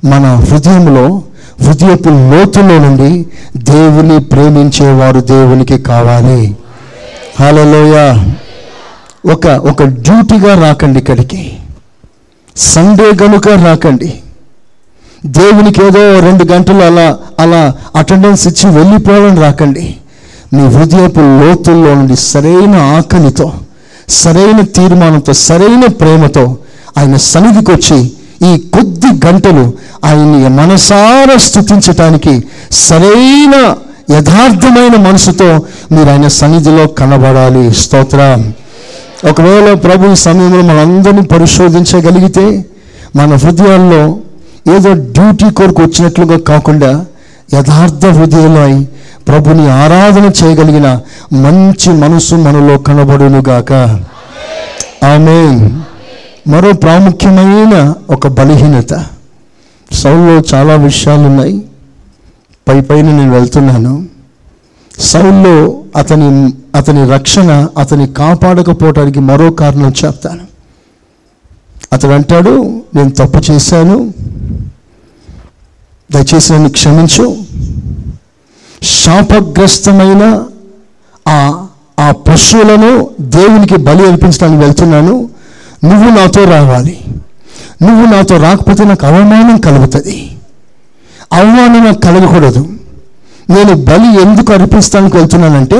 మన హృదయంలో హృదయపు లోతులో నుండి దేవుని ప్రేమించేవారు దేవునికి కావాలి. హలోయ ఒక ఒక డ్యూటీగా రాకండి ఇక్కడికి. సండే గనుక రాకండి. దేవునికి ఏదో రెండు గంటలు అలా అలా అటెండెన్స్ ఇచ్చి వెళ్ళిపోవాలని రాకండి. మీ హృదయపు లోతుల్లో నుండి సరైన ఆకలితో సరైన తీర్మానంతో సరైన ప్రేమతో ఆయన సన్నిధికి వచ్చి ఈ కొద్ది గంటలు ఆయన్ని మనసారా స్థుతించటానికి సరైన యథార్థమైన మనసుతో మీరు ఆయన సన్నిధిలో కనబడాలి. స్తోత్రం. ఒకవేళ ప్రభు సమయంలో మనందరినీ పరిశోధించగలిగితే మన హృదయాల్లో ఏదో డ్యూటీ కొరకు వచ్చినట్లుగా కాకుండా యథార్థ హృదయంలో అయి ప్రభుని ఆరాధన చేయగలిగిన మంచి మనసు మనలో కనబడునుగాక. ఆమె మరో ప్రాముఖ్యమైన ఒక బలహీనత. సౌల్లో చాలా విషయాలు ఉన్నాయి పై పైన నేను వెళ్తున్నాను. సౌల్లో అతని అతని రక్షణ అతని కాపాడకపోవటానికి మరో కారణం చెప్తాను. అతడు అంటాడు నేను తప్పు చేశాను. దయచేసి నన్ను క్షమించు. శాపగ్రస్తమైన ఆ ఆ పశువులను దేవునికి బలి అర్పించడానికి వెళ్తున్నాను. నువ్వు నాతో రావాలి. నువ్వు నాతో రాకపోతే నాకు అవమానం కలుగుతుంది. అవమానం నాకు కలగకూడదు. నేను బలి ఎందుకు అర్పిస్తానికి వెళ్తున్నానంటే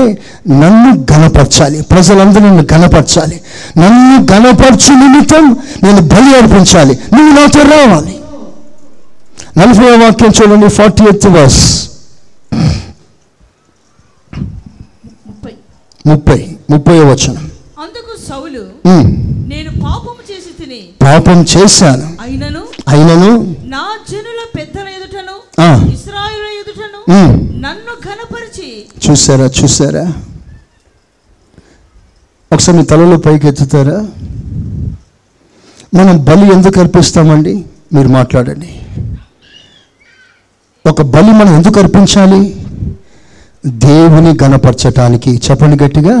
నన్ను గణపరచాలి ప్రజలందరూ నన్ను గణపరచాలి నన్ను గణపరచు నిమిత్తం నేను బలి అర్పించాలి. నువ్వు నాతో రావాలి. నలభై వాక్యం చూడండి ఫార్టీ ఎయిత్ వర్స్ ముప్పై ముప్పై వచనం. అందుకు సౌలు ఉమ్, నేను పాపము చేసి తిని పాపం చేశాను. అయినను అయినను నా జనుల పెద్దల ఎదుటను ఇస్రాయేలు ఎదుటను నన్ను ఘనపరిచి. చూసారా చూసారా? ఒకసారి మీ తలలో పైకి ఎత్తుతారా? మనం బలి ఎందుకు అర్పిస్తామండి? మీరు మాట్లాడండి. ఒక బలి మనం ఎందుకు అర్పించాలి? దేవుని గణపరచటానికి చెప్పండి గట్టిగా.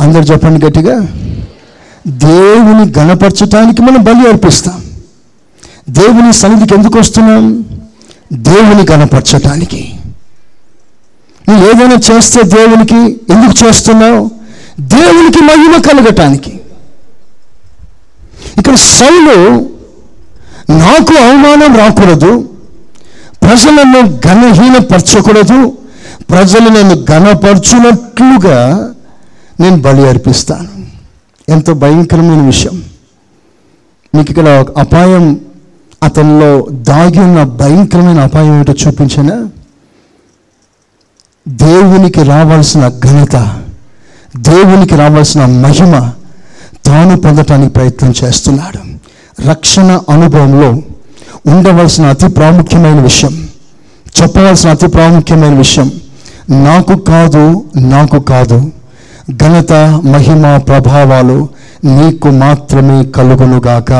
అందరు చెప్పండి గట్టిగా. దేవుని గణపరచటానికి మనం బలి అర్పిస్తాం. దేవుని సన్నిధికి ఎందుకు వస్తున్నాం? దేవుని కనపరచటానికి నువ్వు ఏదైనా చేస్తే దేవునికి ఎందుకు చేస్తున్నావు? దేవునికి మహిమ కలగటానికి. ఇక్కడ సౌలు నాకు అవమానం రాకూడదు. ప్రజలను ఘనహీనపరచకూడదు. ప్రజలు నన్ను ఘనపరచునట్లుగా నేను బలి అర్పిస్తాను. ఎంతో భయంకరమైన విషయం. మీకు ఇక్కడ ఒక అపాయం అతనిలో దాగి ఉన్న భయంకరమైన అపాయం ఏమిటో చూపించిన? దేవునికి రావాల్సిన ఘనత దేవునికి రావాల్సిన మహిమ తాను పొందటానికి ప్రయత్నం చేస్తున్నాడు. రక్షణ అనుభవంలో ఉండవలసిన అతి ప్రాముఖ్యమైన విషయం చెప్పవలసిన అతి ప్రాముఖ్యమైన విషయం నాకు కాదు నాకు కాదు ఘనత మహిమ ప్రభావాలు నీకు మాత్రమే కలుగునుగాక.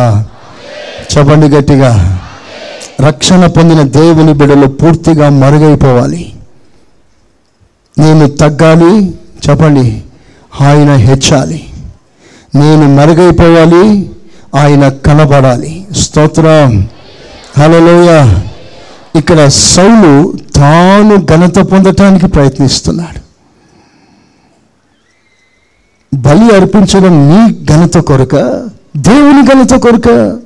చెప్పండి గట్టిగా. రక్షణ పొందిన దేవుని బిడ్డలు పూర్తిగా మరుగైపోవాలి. నేను తగ్గాలి చెప్పండి ఆయన హెచ్చాలి. నేను మరుగైపోవాలి ఆయన కనబడాలి. స్తోత్రం. హలోయ ఇక్కడ సౌలు తాను ఘనత పొందటానికి ప్రయత్నిస్తున్నాడు. బలి అర్పించడం నీ ఘనత కొరక దేవుని ఘనత కొరక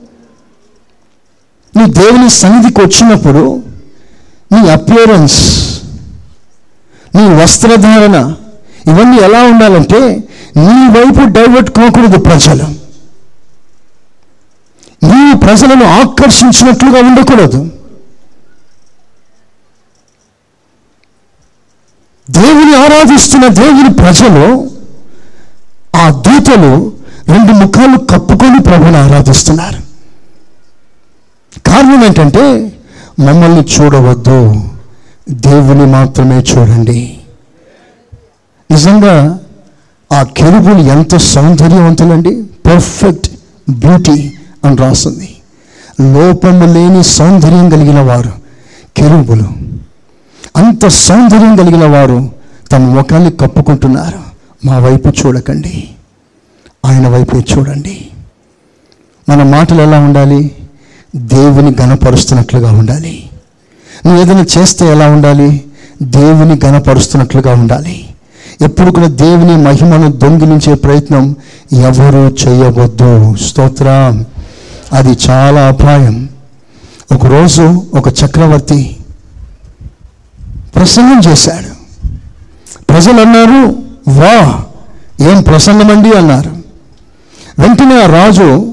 నీ దేవుని సన్నిధికి వచ్చినప్పుడు నీ అపియరెన్స్ నీ వస్త్రధారణ ఇవన్నీ ఎలా ఉండాలంటే నీ వైపు డైవర్ట్ కాకూడదు ప్రజలు. నీవు ప్రజలను ఆకర్షించినట్లుగా ఉండకూడదు. దేవుని ఆరాధిస్తున్న దేవుని ప్రజలు ఆ దూతలు రెండు ముఖాలు కప్పుకొని ప్రభుని ఆరాధిస్తున్నారు. కారణం ఏంటంటే మమ్మల్ని చూడవద్దు. దేవుని మాత్రమే చూడండి. నిజంగా ఆ కెరుబులు ఎంత సౌందర్యవంతులండి. పర్ఫెక్ట్ బ్యూటీ అని రాస్తుంది లోపము లేని సౌందర్యం కలిగిన వారు కెరుబులు. అంత సౌందర్యం కలిగిన వారు తమ ముఖాన్ని కప్పుకుంటున్నారు. మా వైపు చూడకండి. ఆయన వైపే చూడండి. మన మాటలు ఎలా ఉండాలి? దేవుని గణపరుస్తున్నట్లుగా ఉండాలి. నువ్వు ఏదైనా చేస్తే ఎలా ఉండాలి? దేవుని గణపరుస్తున్నట్లుగా ఉండాలి. ఎప్పుడు కూడా దేవుని మహిమను దొంగిలించే ప్రయత్నం ఎవరు చేయవద్దు. స్తోత్రం. అది చాలా అపాయం. ఒకరోజు ఒక చక్రవర్తి ప్రసంగం చేశాడు. ప్రజలు అన్నారు వా ఏం ప్రసంగం అండి అన్నారు. వెంటనే ఆ రాజు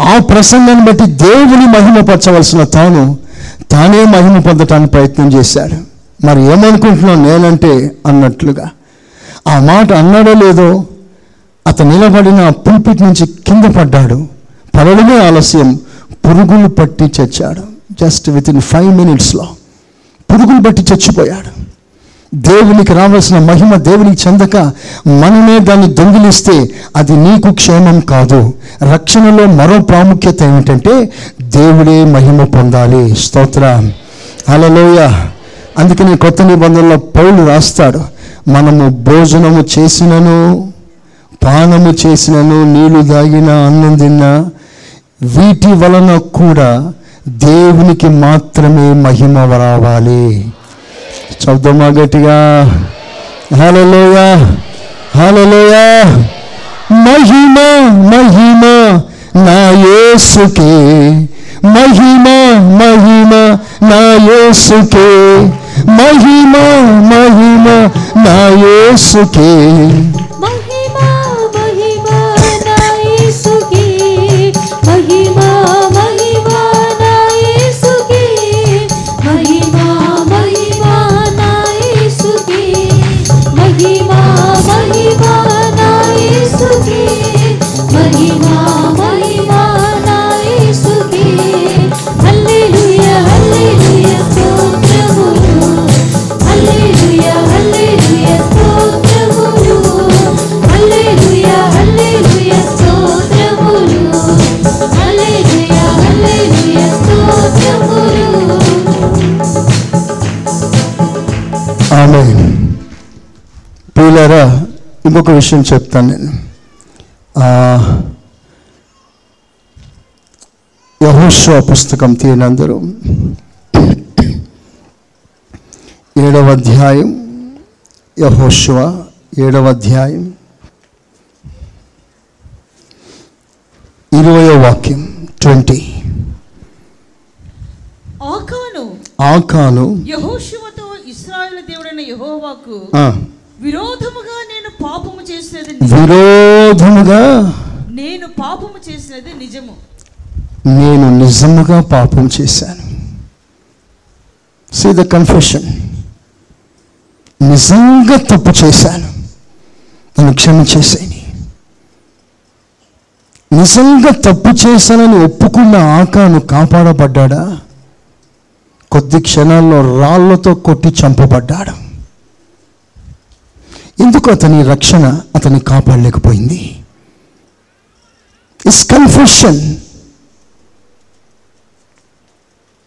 ఆ ప్రసంగాన్ని బట్టి దేవుని మహిమపరచవలసిన తాను తానే మహిమ పొందటానికి ప్రయత్నం చేశాడు. మరి ఏమనుకుంటున్నావు నేనంటే అన్నట్లుగా. ఆ మాట అన్నాడో లేదో అతను నిలబడిన పుల్పిట్ నుంచి కింద పడ్డాడు. పడడమే ఆలస్యం. పురుగులు పట్టి చచ్చాడు. జస్ట్ విత్ ఇన్ ఫైవ్ మినిట్స్లో పురుగులు పట్టి చచ్చిపోయాడు. దేవునికి రావాల్సిన మహిమ దేవునికి చెందక మనమే దాన్ని దొంగిలిస్తే అది నీకు క్షేమం కాదు. రక్షణలో మరో ప్రాముఖ్యత ఏమిటంటే దేవుడే మహిమ పొందాలి. స్తోత్ర. అలలోయ అందుకని కొత్త నిబంధనలో పౌలు రాస్తాడు మనము భోజనము చేసినను పానము చేసినను నీళ్ళు దాగిన అన్నం తిన్నా వీటి వలన కూడా దేవునికి మాత్రమే మహిమ రావాలి. శబ్దమా గట్టిగా హలోయ హలోయ మహిమ మహిమ నా యేసుకే. మహిమ మహిమ నా యేసుకే. మహిమ మహిమ నా యేసుకే. ఆమె ప్రియులారా ఇంకొక విషయం చెప్తాను నేను. యహోషో పుస్తకం తీయనందరూ ఏడవ అధ్యాయం యహోశివ ఏడవ అధ్యాయం ఇరవయో వాక్యం ట్వంటీ. ఆకాను. ఆకాను యహోశువతో ఇస్రాయేల్ దేవుడైన యెహోవాకు విరోధముగా నేను పాపము చేసినది. విరోధముగా? నేను పాపము చేసినది నిజము. నేను నిజముగా పాపం చేశాను. సీ ద కన్ఫెషన్ నిజంగా తప్పు చేశాను. నన్ను క్షమించేసేని నిజంగా తప్పు చేశానని ఒప్పుకున్న ఆకాను కాపాడబడ్డాడా? కొద్ది క్షణాల్లో రాళ్ళతో కొట్టి చంపబడ్డాడు. ఎందుకు అతని రక్షణ అతన్ని కాపాడలేకపోయింది? Is confession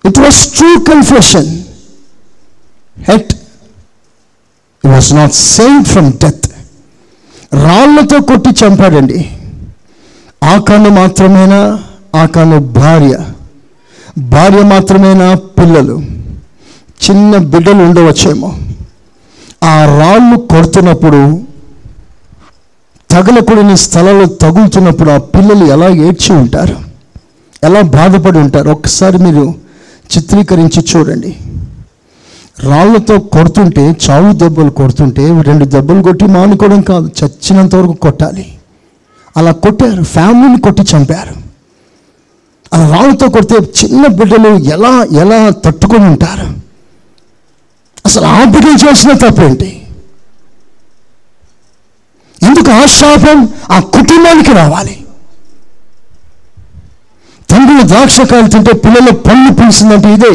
it was true confession had it was not saved from death రాళ్ళతో కొట్టి చంపాడండి. ఆకాను మాత్రమేనా? ఆకాను భార్య. భార్య మాత్రమేనా? పిల్లలు. చిన్న బిడ్డలు ఉండవచ్చేమో. ఆ రాళ్ళు కొడుతున్నప్పుడు తగలకూడని స్థలాలు తగులుతున్నప్పుడు ఆ పిల్లలు ఎలా ఏడ్చి ఉంటారు? ఎలా బాధపడి ఉంటారు? ఒక్కసారి మీరు చిత్రీకరించి చూడండి. రాళ్ళతో కొడుతుంటే చావు దెబ్బలు కొడుతుంటే రెండు దెబ్బలు కొట్టి మానుకోవడం కాదు చచ్చినంత వరకు కొట్టాలి. అలా కొట్టారు ఫ్యామిలీని కొట్టి చంపారు. ఆ రాళ్ళతో కొడితే చిన్న బిడ్డలు ఎలా ఎలా తట్టుకొని ఉంటారు? అసలు ఆ బిడ్డలు చేసిన తప్పేంటి? ఎందుకు ఆ శాపం ఆ కుటుంబానికి రావాలి? తండ్రులు ద్రాక్షకాయలు తింటే పిల్లలు పళ్ళు పిలిచిందంటే ఇదే.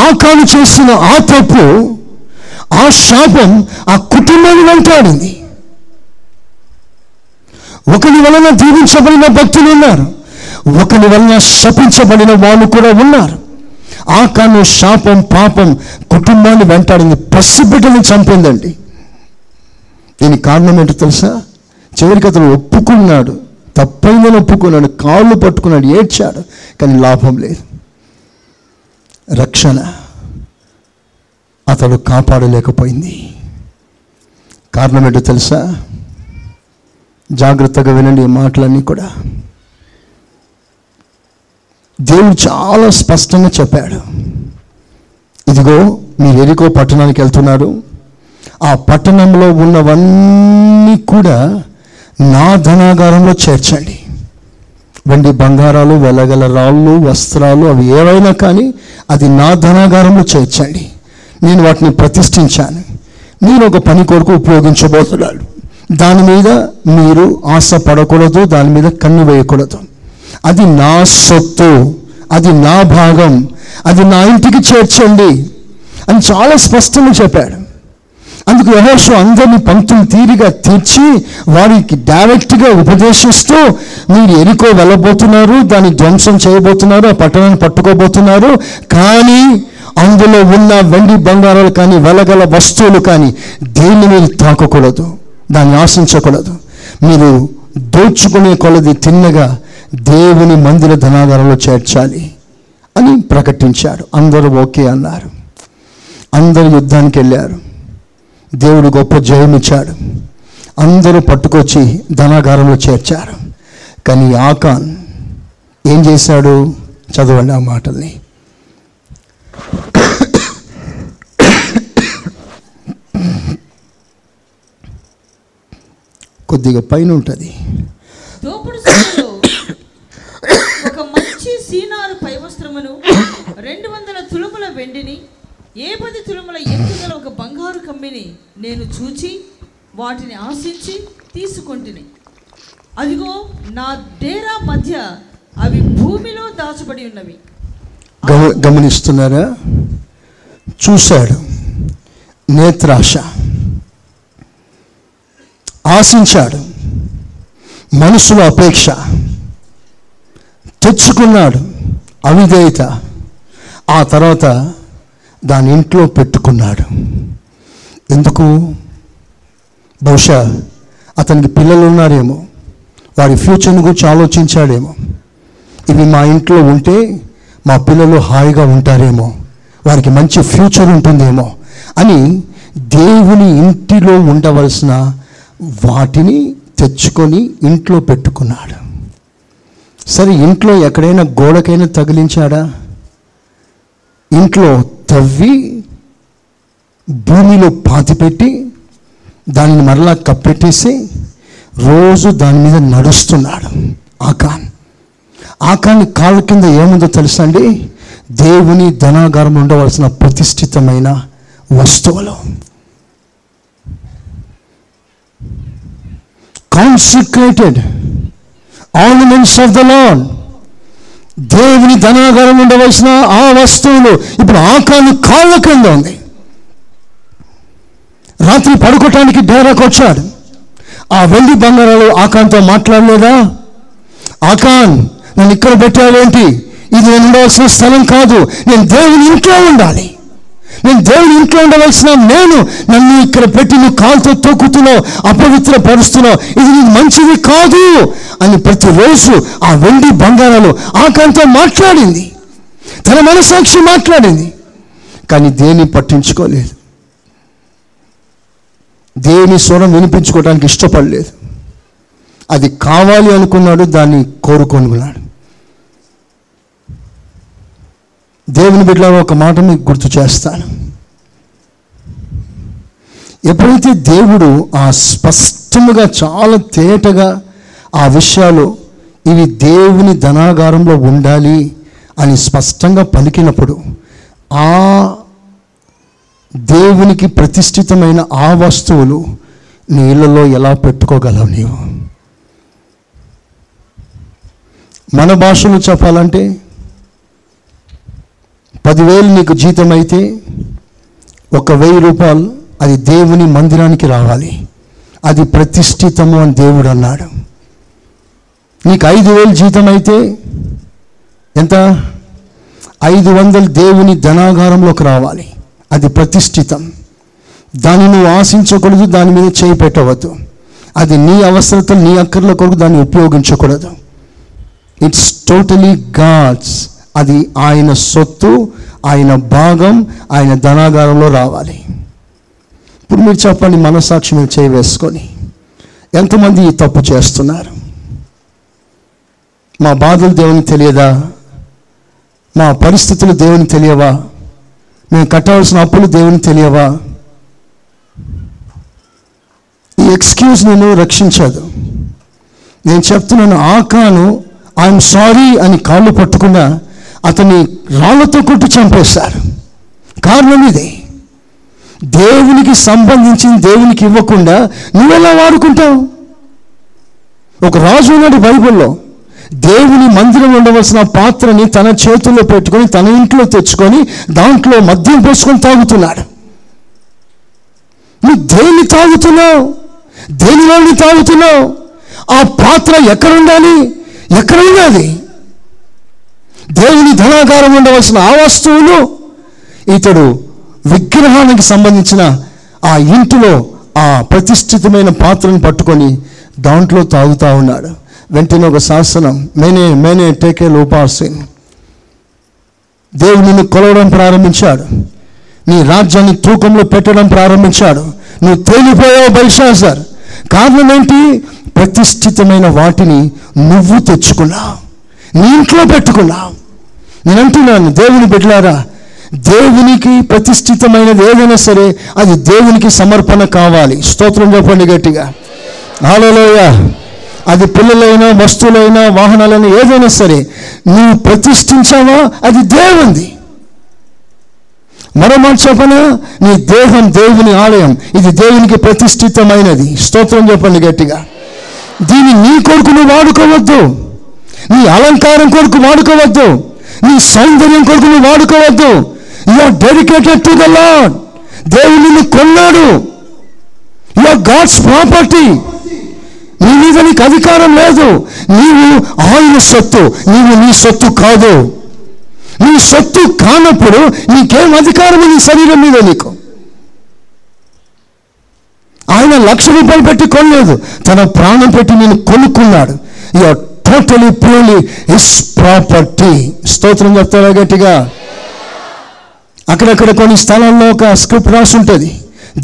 ఆకాను చేసిన ఆ తప్పు ఆ శాపం ఆ కుటుంబాన్ని వెంటాడింది ఒకరి వలన దీవించబడిన భక్తులు ఉన్నారు. ఒకరి వలన శపించబడిన వాళ్ళు కూడా ఉన్నారు. ఆ శాపం పాపం కుటుంబాన్ని వెంటాడింది. పసిబిడ్డని చంపిందండి. దీనికి కారణం ఏంటో తెలుసా? చివరికి అతను ఒప్పుకున్నాడు. తప్పైందని ఒప్పుకున్నాడు. కాళ్ళు పట్టుకున్నాడు. ఏడ్చాడు. కానీ లాభం లేదు. రక్షణ అతడు కాపాడలేకపోయింది. కారణం ఏంటో తెలుసా? జాగ్రత్తగా వినండి ఈ మాటలన్నీ కూడా. దేవుడు చాలా స్పష్టంగా చెప్పాడు. ఇదిగో మీరు ఎరికో పట్టణానికి వెళ్తున్నారు. ఆ పట్టణంలో ఉన్నవన్నీ కూడా నా ధనాగారంలో చేర్చండి. వెండి బంగారాలు వెలగల రాళ్ళు వస్త్రాలు అవి ఏవైనా కానీ అది నా ధనాగారంలో చేర్చండి. నేను వాటిని ప్రతిష్ఠించాను. నేను ఒక పని కొరకు ఉపయోగించబోతున్నాను. దాని మీద మీరు ఆశ పడకూడదు దాని మీద కన్ను వేయకూడదు. అది నా సొత్తు అది నా భాగం అది నా ఇంటికి చేర్చండి అని చాలా స్పష్టంగా చెప్పాడు. అందుకు యహోషు అందరినీ పంక్తులు తీరిగా తీర్చి వారికి డైరెక్ట్గా ఉపదేశిస్తూ మీరు ఎరుకో వెళ్ళబోతున్నారు దాన్ని ధ్వంసం చేయబోతున్నారు ఆ పట్టణాన్ని పట్టుకోబోతున్నారు కానీ అందులో ఉన్న వెండి బంగారాలు కానీ వెలగల వస్తువులు కానీ దేన్ని మీరు తాకకూడదు. దాన్ని ఆశించకూడదు. మీరు దోచుకునే కొలది తిన్నగా దేవుని మందిర ధనాగారంలో చేర్చాలి అని ప్రకటించారు. అందరూ ఓకే అన్నారు. అందరూ యుద్ధానికి వెళ్ళారు. దేవుడు గొప్ప జయమిచ్చాడు అందరూ పట్టుకొచ్చి ధనాగారంలో చేర్చారు. కానీ ఆకాన్ ఏం చేశాడు? చదవండి ఆ మాటల్ని. కొద్దిగా పైన ఉంటుంది. దోపుడు ఒక మంచి సీనారు పై వస్త్రమును రెండు వందల తులముల వెండిని ఏ పది తులముల ఎత్తుగల ఒక బంగారు కమ్మిని నేను చూచి వాటిని ఆశించి తీసుకొంటిని. అదిగో నా డేరా మధ్య అవి భూమిలో దాచబడి ఉన్నవి. గమ గమనిస్తున్నారా? చూశాడు. నేత్రాశ. ఆశించాడు. మనసులో అపేక్ష. తెచ్చుకున్నాడు అవిధేయత. ఆ తర్వాత దాని ఇంట్లో పెట్టుకున్నాడు. ఎందుకు? బహుశా అతనికి పిల్లలు ఉన్నారేమో. వారి ఫ్యూచర్ని గురించి ఆలోచించాడేమో. ఇవి మా ఇంట్లో ఉంటే మా పిల్లలు హాయిగా ఉంటారేమో. వారికి మంచి ఫ్యూచర్ ఉంటుందేమో అని దేవుని ఇంటిలో ఉండవలసిన వాటిని తెచ్చుకొని ఇంట్లో పెట్టుకున్నాడు. సరే ఇంట్లో ఎక్కడైనా గోడకైనా తగిలించాడా? ఇంట్లో తవ్వి భూమిలో పాతిపెట్టి దానిని మరలా కప్పెట్టేసి రోజు దాని మీద నడుస్తున్నాడు ఆకాన్. ఆకాన్ని కాళ్ళ కింద ఏముందో తెలుసా అండి? దేవుని ధనాగారం ఉండవలసిన ప్రతిష్ఠితమైన వస్తువులు. Consecrated ornaments of the Lord దేవుని ధనాగారం ఉండవలసిన ఆ వస్తువులు ఇప్పుడు ఆకాన్ని కాళ్ళ కింద ఉంది. రాత్రి పడుకోవటానికి డేరాకు వచ్చాడు. ఆ వెండి బంగారాలు ఆకాన్తో మాట్లాడలేదా? ఆకాన్ నన్ను ఇక్కడ పెట్టావేంటి? ఇది నేను ఉండవలసిన స్థలం కాదు. నేను దేవుని ఇంట్లో ఉండాలి. నేను దేవుని ఇంట్లో ఉండవలసిన నేను నన్ను ఇక్కడ పెట్టి నువ్వు కాలుతో తొక్కుతున్నావు అపవిత్ర పరుస్తున్నావు ఇది నీకు మంచిది కాదు అని ప్రతిరోజు ఆ వెండి బంగారాలు ఆకాంతో మాట్లాడింది. తన మనసాక్షి మాట్లాడింది. కానీ దేన్ని పట్టించుకోలేదు. దేవుని స్వరం వినిపించుకోవడానికి ఇష్టపడలేదు. అది కావాలి అనుకున్నాడు దాన్ని కోరుకొనుకున్నాడు దేవుని బిడ్డలో ఒక మాట మీకు గుర్తు చేస్తాను. ఎప్పుడైతే దేవుడు ఆ స్పష్టముగా చాలా తేటగా ఆ విషయాలు ఇవి దేవుని ధనాగారంలో ఉండాలి అని స్పష్టంగా పలికినప్పుడు ఆ దేవునికి ప్రతిష్ఠితమైన ఆ వస్తువులు నీళ్ళలో ఎలా పెట్టుకోగలవు నీవు? మన భాషలో చెప్పాలంటే పదివేలు నీకు జీతం అయితే ఒక వెయ్యి రూపాయలు అది దేవుని మందిరానికి రావాలి. అది ప్రతిష్ఠితము అని దేవుడు అన్నాడు. నీకు ఐదు వేలు జీతం అయితే ఎంత? ఐదు వందలు దేవుని ధనాగారంలోకి రావాలి. అది ప్రతిష్ఠితం. దాన్ని నువ్వు ఆశించకూడదు దాని మీద చేయి పెట్టవద్దు. అది నీ అవసరతలు నీ అక్కర్ల కొరకు దాన్ని ఉపయోగించకూడదు. ఇట్స్ టోటలీ గాడ్స్ అది ఆయన సొత్తు ఆయన భాగం ఆయన ధనాగారంలో రావాలి. ఇప్పుడు మీరు చెప్పండి మనసాక్షి మీరు చేయి వేసుకొని ఎంతమంది ఈ తప్పు చేస్తున్నారు? మా బాధలు దేవునికి తెలియదా? మా పరిస్థితులు దేవునికి తెలియవా? మేము కట్టవలసిన అప్పులు దేవునికి తెలియవా? ఈ ఎక్స్క్యూజ్ నేను రక్షించదు. నేను చెప్తున్నాను ఆకాను ఐఎమ్ సారీ అని కాళ్ళు పట్టుకున్నా అతన్ని రాళ్ళతో కొట్టి చంపేశారు. కారణం ఇదే. దేవునికి సంబంధించిన దేవునికి ఇవ్వకుండా నువ్వెలా వాడుకుంటావు? ఒక రాజు ఉన్నాడు బైబిల్లో. దేవుని మందిరం ఉండవలసిన పాత్రని తన చేతుల్లో పెట్టుకొని తన ఇంట్లో తెచ్చుకొని దాంట్లో మద్యం పోసుకొని తాగుతున్నాడు. నువ్వు దేన్ని తాగుతున్నావు? దేనిలోని తాగుతున్నావు? ఆ పాత్ర ఎక్కడ ఉండాలి? ఎక్కడ ఉండాలి? దేవుని ధనాగారం ఉండవలసిన ఆ వస్తువులు ఇతడు విగ్రహానికి సంబంధించిన ఆ ఇంటిలో ఆ ప్రతిష్ఠితమైన పాత్రను పట్టుకొని దాంట్లో తాగుతా ఉన్నాడు. వెంటనే ఒక శాసనం మేనే మేనే టేకే లోపాసీన్ దేవుడు నిన్ను కొలవడం ప్రారంభించాడు. నీ రాజ్యాన్ని తూకంలో పెట్టడం ప్రారంభించాడు. నువ్వు తేలిపోయావు బైషాజర్ కారణం ఏంటి? ప్రతిష్ఠితమైన వాటిని నువ్వు తెచ్చుకున్నావు. నీ ఇంట్లో పెట్టుకున్నావు. నేను అంటున్నాను దేవుని బిడ్డలారా దేవునికి ప్రతిష్ఠితమైనది ఏదైనా సరే అది దేవునికి సమర్పణ కావాలి. స్తోత్రం చెప్పండి గట్టిగా. ఆలోయ అది పిల్లలైనా వస్తువులైనా వాహనాలైనా ఏదైనా సరే నువ్వు ప్రతిష్ఠించావా? అది దేవుంది మరో మాట చెప్పన? నీ దేహం దేవుని ఆలయం. ఇది దేవునికి ప్రతిష్ఠితమైనది. స్తోత్రం చెప్పండి గట్టిగా. దీన్ని నీ కొడుకు నువ్వు వాడుకోవద్దు. నీ అలంకారం కొడుకు వాడుకోవద్దు. నీ సౌందర్యం కొరకు నువ్వు వాడుకోవద్దు. Are dedicated to the Lord దేవుడు నిన్ను కొన్నాడు. ఆర్ గాడ్స్ ప్రాపర్టీ నీ మీద నీకు అధికారం లేదు. నీవు ఆయన సొత్తు. నీవు నీ సొత్తు కాదు. నీ సొత్తు కానప్పుడు నీకేం అధికారం నీ శరీరం మీద నీకు? ఆయన లక్ష రూపాయలు పెట్టి కొనలేదు. తన ప్రాణం పెట్టి నేను కొనుక్కున్నాడు. Your totally purely is property స్తోత్రం చెప్తారా గట్టిగా? అక్కడక్కడ కొన్ని స్థలాల్లో ఒక స్క్రిప్ట్ రాసి ఉంటుంది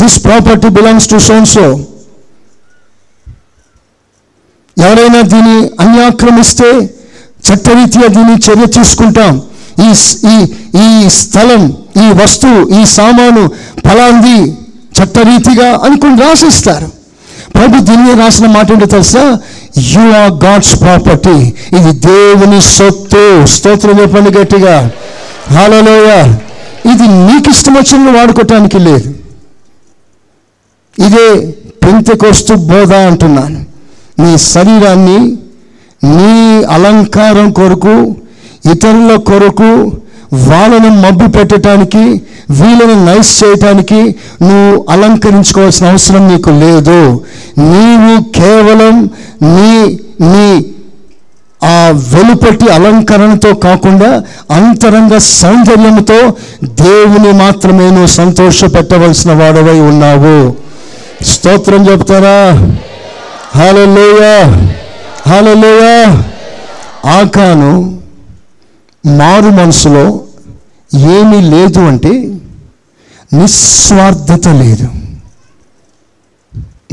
this property belongs to so and so ఎవరైనా దీన్ని అన్యాక్రమిస్తే చట్టరీత్యా దీన్ని చర్య తీసుకుంటాం. ఈ ఈ ఈ స్థలం ఈ వస్తువు ఈ సామాను ఫలాంది చట్టరీతిగా అనుకుని రాసిస్తారు. ప్రభు దీన్ని రాసిన మాట ఏంటో తెలుసా? యు ఆర్ గాడ్స్ ప్రాపర్టీ ఇది దేవుని సొత్తు. స్తోత్రం చెప్పండి గట్టిగా. హాలలోయ ఇది నీకు ఇష్టం వచ్చిన వాడుకోవటానికి లేదు. ఇదే పెంతకొస్తు బోధ అంటున్నాను. నీ శరీరాన్ని నీ అలంకారం కొరకు ఇతరుల కొరకు వాళ్ళను మబ్బు పెట్టడానికి వీళ్ళని నైస్ చేయటానికి నువ్వు అలంకరించుకోవాల్సిన అవసరం నీకు లేదు. నీవు కేవలం నీ నీ ఆ వెలుపటి అలంకరణతో కాకుండా అంతరంగ సౌందర్యంతో దేవుని మాత్రమే నువ్వు సంతోషపెట్టవలసిన వాడవై ఉన్నావు. స్తోత్రం చెప్తారా? హాలలోయ హాలలోయ ఆకాను మారు మనసులో ఏమీ లేదు అంటే నిస్వార్థత లేదు.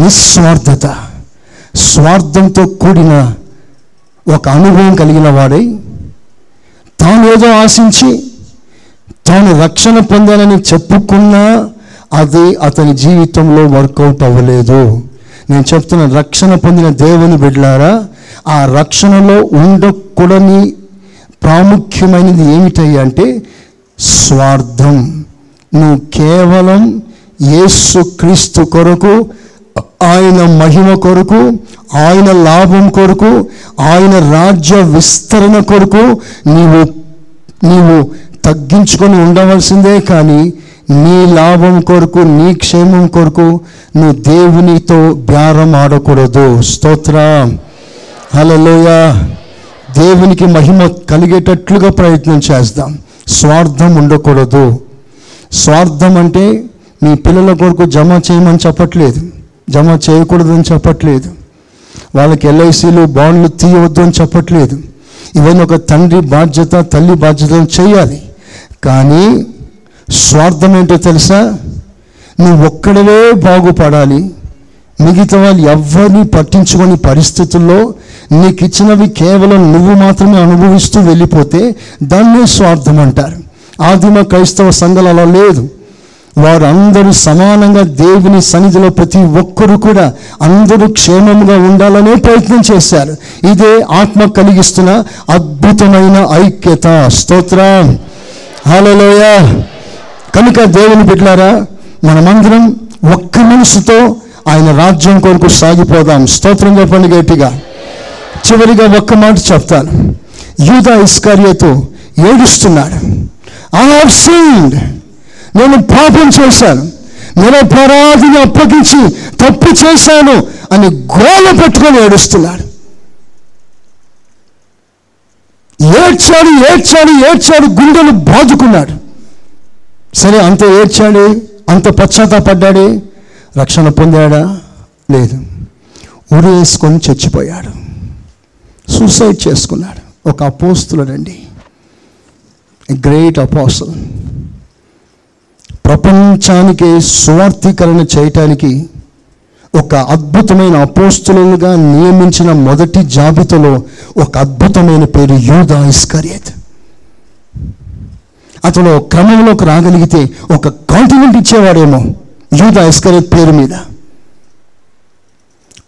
నిస్వార్థత. స్వార్థంతో కూడిన ఒక అనుభవం కలిగిన వాడై తాను ఏదో ఆశించి తాను రక్షణ పొందాలని చెప్పుకున్నా అది అతని జీవితంలో వర్కౌట్ అవ్వలేదు. నేను చెప్తున్న రక్షణ పొందిన దేవుని బిడ్డలారా ఆ రక్షణలో ఉండకూడని ప్రాముఖ్యమైనది ఏమిటయ్యా అంటే స్వార్థం. నువ్వు కేవలం యేసు క్రీస్తు కొరకు ఆయన మహిమ కొరకు ఆయన లాభం కొరకు ఆయన రాజ్య విస్తరణ కొరకు నీవు నీవు తగ్గించుకొని ఉండవలసిందే కానీ నీ లాభం కొరకు నీ క్షేమం కొరకు నువ్వు దేవునితో బేరం ఆడకూడదు. స్తోత్ర. హలోయా దేవునికి మహిమ కలిగేటట్లుగా ప్రయత్నం చేద్దాం. స్వార్థం ఉండకూడదు. స్వార్థం అంటే మీ పిల్లల కొరకు జమ చేయమని చెప్పట్లేదు. జమ చేయకూడదని చెప్పట్లేదు. వాళ్ళకి ఎల్ఐసీలు బాండ్లు తీయవద్దు అని చెప్పట్లేదు. ఇవన్నీ ఒక తండ్రి బాధ్యత తల్లి బాధ్యతను చేయాలి. కానీ స్వార్థం ఏంటో తెలుసా? నువ్వు ఒక్కడవే బాగుపడాలి. మిగతా వాళ్ళు ఎవరిని పట్టించుకొని పరిస్థితుల్లో నీకు ఇచ్చినవి కేవలం నువ్వు మాత్రమే అనుభవిస్తూ వెళ్ళిపోతే దాన్నే స్వార్థం అంటారు. ఆదిమ క్రైస్తవ సంఘాలు అలా లేదు. వారు అందరూ సమానంగా దేవుని సన్నిధిలో ప్రతి ఒక్కరు కూడా అందరూ క్షేమంగా ఉండాలనే ప్రయత్నం చేశారు. ఇదే ఆత్మ కలిగిస్తున్న అద్భుతమైన ఐక్యత. స్తోత్రం. హలోయ కనుక దేవుని బిడ్డారా మనమందరం ఒక్క మనసుతో ఆయన రాజ్యం కొరకు సాగిపోదాం. స్తోత్రం చెప్పండి గట్టిగా. చివరిగా ఒక్క మాట చెప్తాను. యూదా ఇస్కార్యతో ఏడుస్తున్నాడు. ఐ హావ్ సీన్డ్ నేను పాపం చేశాను. నేను పరాధిని అప్పగించి తప్పు చేశాను అని గోల పెట్టుకొని ఏడుస్తున్నాడు. ఏడ్చాడు ఏడ్చాడు ఏడ్చాడు గుండెలు బాదుకున్నాడు. సరే అంత ఏడ్చాడు? అంత పశ్చాత్తాపడ్డాడే? రక్షణ పొందాడా? లేదు. ఉరేసుకొని చచ్చిపోయాడు. సూసైడ్ చేసుకున్నాడు. ఒక అపోస్తులనండి గ్రేట్ అపోసల్ ప్రపంచానికి సువార్థీకరణ చేయటానికి ఒక అద్భుతమైన అపోస్తులుగా నియమించిన మొదటి జాబితాలో ఒక అద్భుతమైన పేరు యూదా ఇస్కరియత్. అతను క్రమంలోకి రాగలిగితే ఒక కాంటినెంట్ ఇచ్చేవాడేమో యూదా ఇస్కరియత్ పేరు మీద.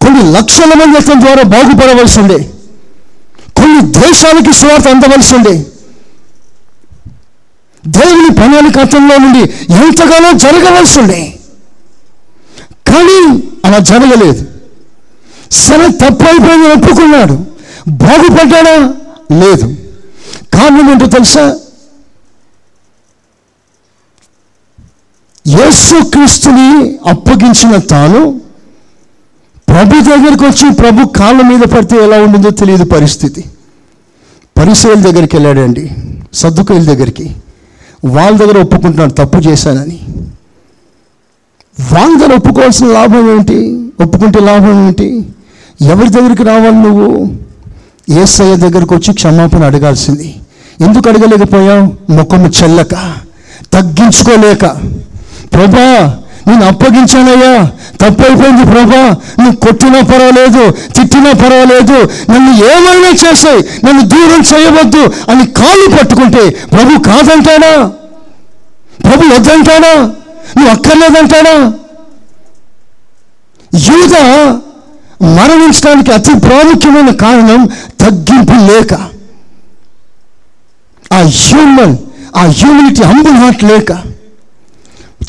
కొన్ని లక్షల మంది అతని ద్వారా బాగుపడవలసిందే కొన్ని దేశాలకి సువార్త అందవలసి ఉండే దేవుని ప్రణాళిక అతనిలో నుండి ఎంతగానో జరగవలసి ఉండే కానీ అలా జరగలేదు. సరే తప్పు అయిపోయింది ఒప్పుకున్నాడు. బాగుపడ్డాడా? లేదు. కారణం ఏంటో తెలుసా? యేసుక్రీస్తుని అప్పగించిన తాను ప్రభు దగ్గరికి వచ్చి ప్రభు కాళ్ళ మీద పడితే ఎలా ఉంటుందో తెలియదు పరిస్థితి. పరిశీల దగ్గరికి వెళ్ళాడండి. సర్దుకైల దగ్గరికి. వాళ్ళ దగ్గర ఒప్పుకుంటున్నాడు తప్పు చేశానని. వాళ్ళ దగ్గర ఒప్పుకోవాల్సిన లాభం ఏంటి? ఒప్పుకుంటే లాభం ఏంటి? ఎవరి దగ్గరికి రావాలి నువ్వు? ఏసయ్య దగ్గరకు వచ్చి క్షమాపణ అడగాల్సింది. ఎందుకు అడగలేకపోయావు? ముఖము చెల్లక తగ్గించుకోలేక. ప్రభా నేను అప్పగించానయ్యా. తప్పైపోయింది ప్రభా. నువ్వు కొట్టినా పర్వాలేదు తిట్టినా పర్వాలేదు నన్ను ఏమైనా చేసాయి నన్ను దూరం చేయవద్దు అని కాళ్ళు పట్టుకుంటే ప్రభు కాదంటాడా? ప్రభు వద్దంటాడా? నువ్వు అక్కర్లేదంటాడా? యూద మరణించడానికి అతి ప్రాముఖ్యమైన కారణం తగ్గింపు లేక ఆ హ్యూమన్ ఆ హ్యూమినిటీ హంబుల్ హార్ట్ లేక.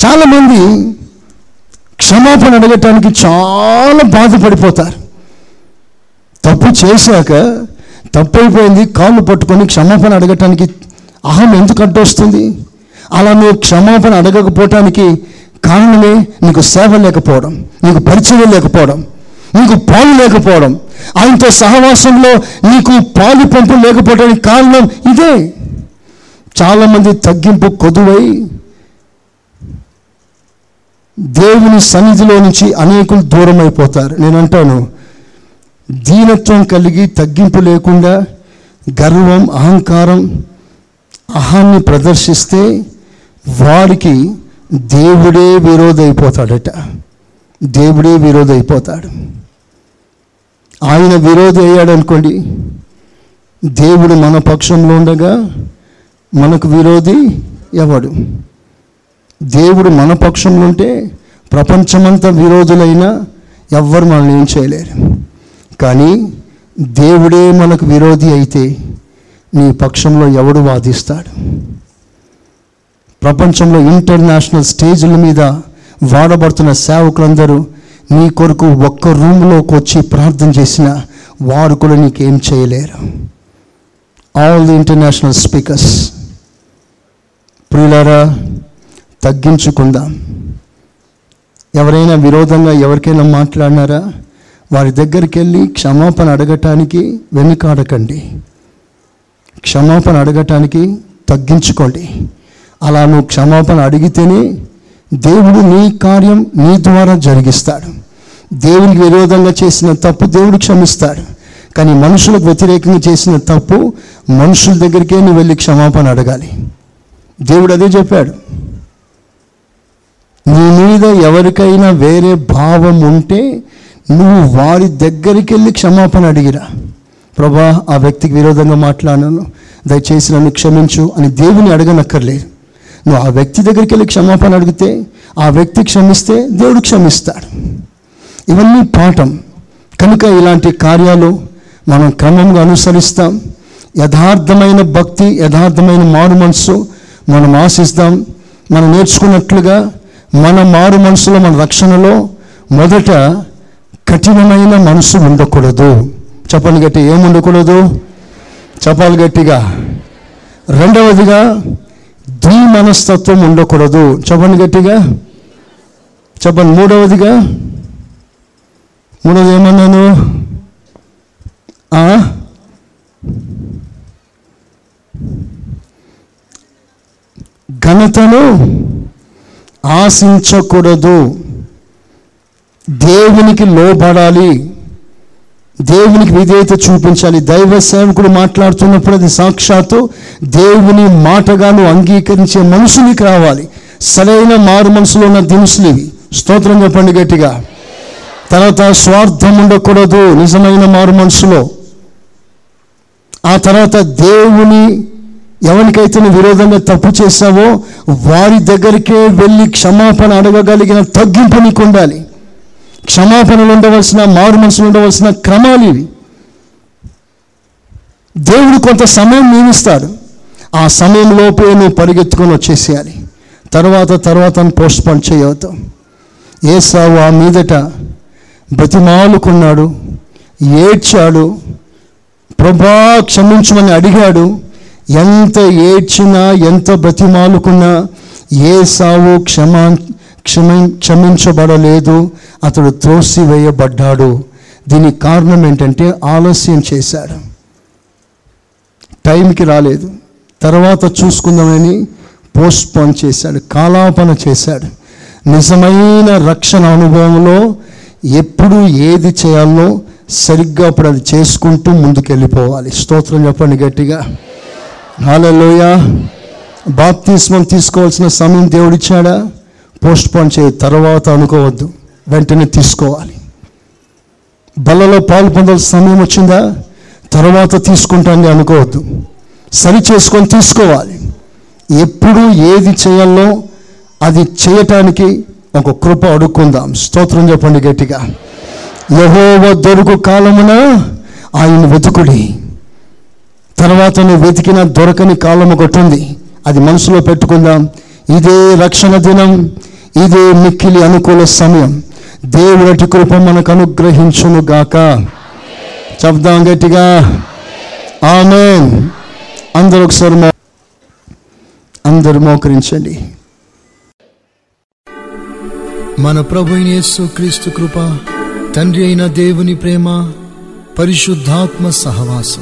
చాలామంది క్షమాపణ అడగటానికి చాలా బాధపడిపోతారు. తప్పు చేశాక తప్పు అయిపోయింది కాళ్ళు పట్టుకొని క్షమాపణ అడగటానికి అహం ఎందుకు అడ్డొస్తుంది? అలా నువ్వు క్షమాపణ అడగకపోవటానికి కారణమే నీకు సేవ లేకపోవడం నీకు పరిచయం లేకపోవడం నీకు పాలు లేకపోవడం. ఆయనతో సహవాసంలో నీకు పాలు పంపు లేకపోవడానికి కారణం ఇదే. చాలామంది తగ్గింపు కొదువై దేవుని సన్నిధిలో నుంచి అనేకులు దూరం అయిపోతారు నేను అంటాను దీనత్వం కలిగి తగ్గింపు లేకుండా గర్వం అహంకారం అహాన్ని ప్రదర్శిస్తే వారికి దేవుడే విరోధైపోతాడట. అయిపోతాడట దేవుడే విరోధైపోతాడు. అయిపోతాడు ఆయన విరోధి అయ్యాడనుకోండి దేవుడు మన పక్షంలో ఉండగా మనకు విరోధి ఎవడు? దేవుడు మన పక్షంలో ఉంటే ప్రపంచమంతా విరోధులైనా ఎవ్వరు మనల్ని ఏం చేయలేరు. కానీ దేవుడే మనకు విరోధి అయితే నీ పక్షంలో ఎవడు వాదిస్తాడు? ప్రపంచంలో ఇంటర్నేషనల్ స్టేజ్ల మీద వాడబడుతున్న సేవకులందరూ నీ కొరకు ఒక్క రూమ్లోకి వచ్చి ప్రార్థన చేసిన వారు కూడా నీకేం చేయలేరు. ఆల్ ది ఇంటర్నేషనల్ స్పీకర్స్ ప్రియులారా తగ్గించుకుందాం. ఎవరైనా విరోధంగా ఎవరికైనా మాట్లాడినారా? వారి దగ్గరికి వెళ్ళి క్షమాపణ అడగటానికి వెనుకాడకండి. క్షమాపణ అడగటానికి తగ్గించుకోండి. అలా నువ్వు క్షమాపణ అడిగితేనే దేవుడు నీ కార్యం నీ ద్వారా జరిగిస్తాడు. దేవునికి విరోధంగా చేసిన తప్పు దేవుడు క్షమిస్తాడు. కానీ మనుషులకు వ్యతిరేకంగా చేసిన తప్పు మనుషుల దగ్గరికే నువ్వు వెళ్ళి క్షమాపణ అడగాలి. దేవుడు అదే చెప్పాడు. నీ మీద ఎవరికైనా వేరే భావం ఉంటే నువ్వు వారి దగ్గరికి వెళ్ళి క్షమాపణ అడిగిరా. ప్రభా ఆ వ్యక్తికి విరోధంగా మాట్లాడాను. దయచేసి నన్ను క్షమించు అని దేవుని అడగనక్కర్లేదు. నువ్వు ఆ వ్యక్తి దగ్గరికి వెళ్ళి క్షమాపణ అడిగితే ఆ వ్యక్తి క్షమిస్తే దేవుడు క్షమిస్తాడు. ఇవన్నీ పాఠం. కనుక ఇలాంటి కార్యాలు మనం క్రమంగా అనుసరిస్తాం. యథార్థమైన భక్తి యథార్థమైన మారు మనసు మనం ఆశిస్తాం. మనం నేర్చుకున్నట్లుగా మన మారు మనసులో మన రక్షణలో మొదట కఠినమైన మనసు ఉండకూడదు. చెప్పాలి గట్టి ఏం ఉండకూడదు? చెప్పాలి గట్టిగా. రెండవదిగా ద్వి మనస్తత్వం ఉండకూడదు. చెప్పండి గట్టిగా. చెప్పండి మూడవదిగా. మూడవది ఏమన్నాను? ఆ? ఘనతను ఆశించకూడదు. దేవునికి లోబడాలి. దేవునికి విధేయత చూపించాలి. దైవ సేవకుడు మాట్లాడుతున్నప్పుడు అది సాక్షాత్తు దేవుని మాటగాను అంగీకరించే మనుషులకి రావాలి. సరైన మారు మనసులో ఉన్న దినుసులు ఇవి. స్తోత్రం చెప్పండి గట్టిగా. తర్వాత స్వార్థం ఉండకూడదు. నిజమైన మారు మనసులో. ఆ తర్వాత దేవుని ఎవరికైతే నువ్వు విరోధంగా తప్పు చేశావో వారి దగ్గరికే వెళ్ళి క్షమాపణ అడగగలిగిన తగ్గింపు నీకు ఉండాలి. క్షమాపణలు ఉండవలసిన మారు మనసులు ఉండవలసిన క్రమాలు ఇవి. దేవుడు కొంత సమయం నియమిస్తాడు. ఆ సమయంలోపే నువ్వు పరిగెత్తుకొని వచ్చేసేయాలి. తర్వాత తర్వాత పోస్ట్ పోన్ చేయవద్దు. ఏసావు ఆ మీదట బ్రతిమాలుకున్నాడు ఏడ్చాడు ప్రభా క్షమించమని అడిగాడు ఎంత ఏడ్చినా ఎంత బ్రతిమాలుకున్నా ఏ సావు క్షమా క్షమ క్షమించబడలేదు. అతడు త్రోసివేయబడ్డాడు. దీనికి కారణం ఏంటంటే ఆలస్యం చేశాడు. టైంకి రాలేదు. తర్వాత చూసుకుందామని పోస్ట్పోన్ చేశాడు. కాలాపన చేశాడు. నిజమైన రక్షణ అనుభవంలో ఎప్పుడు ఏది చేయాలో సరిగ్గా అప్పుడు అది చేసుకుంటూ ముందుకెళ్ళిపోవాలి. స్తోత్రం చెప్పండి గట్టిగా. హాలలోయ బాప్తిస్మం తీసుకోవాల్సిన సమయం దేవుడిచ్చాడా? పోస్ట్ పోన్ చేయ తర్వాత అనుకోవద్దు. వెంటనే తీసుకోవాలి. బలలో పాలు పొందాల్సిన సమయం వచ్చిందా? తర్వాత తీసుకుంటానని అనుకోవద్దు. సరి చేసుకొని తీసుకోవాలి. ఎప్పుడు ఏది చేయాలో అది చేయటానికి ఒక కృప అడుక్కుందాం. స్తోత్రం చెప్పండి గట్టిగా. యహోవ దొరుకు కాలమున ఆయన వెతుకుడి. తర్వాత నువ్వు వెతికిన దొరకని కాలం ఒకటి ఉంది అది మనసులో పెట్టుకుందాం. ఇదే రక్షణ దినం. ఇదే మిక్కిలి అనుకూల సమయం. దేవుడటి కృప మనకు అనుగ్రహించును గాక. చెప్దాం గట్టిగా. ఆమె అందరూ ఒకసారి మో- అందరూ మోకరించండి. మన ప్రభు యేసు క్రీస్తు కృప తండ్రి అయిన దేవుని ప్రేమ పరిశుద్ధాత్మ సహవాసం.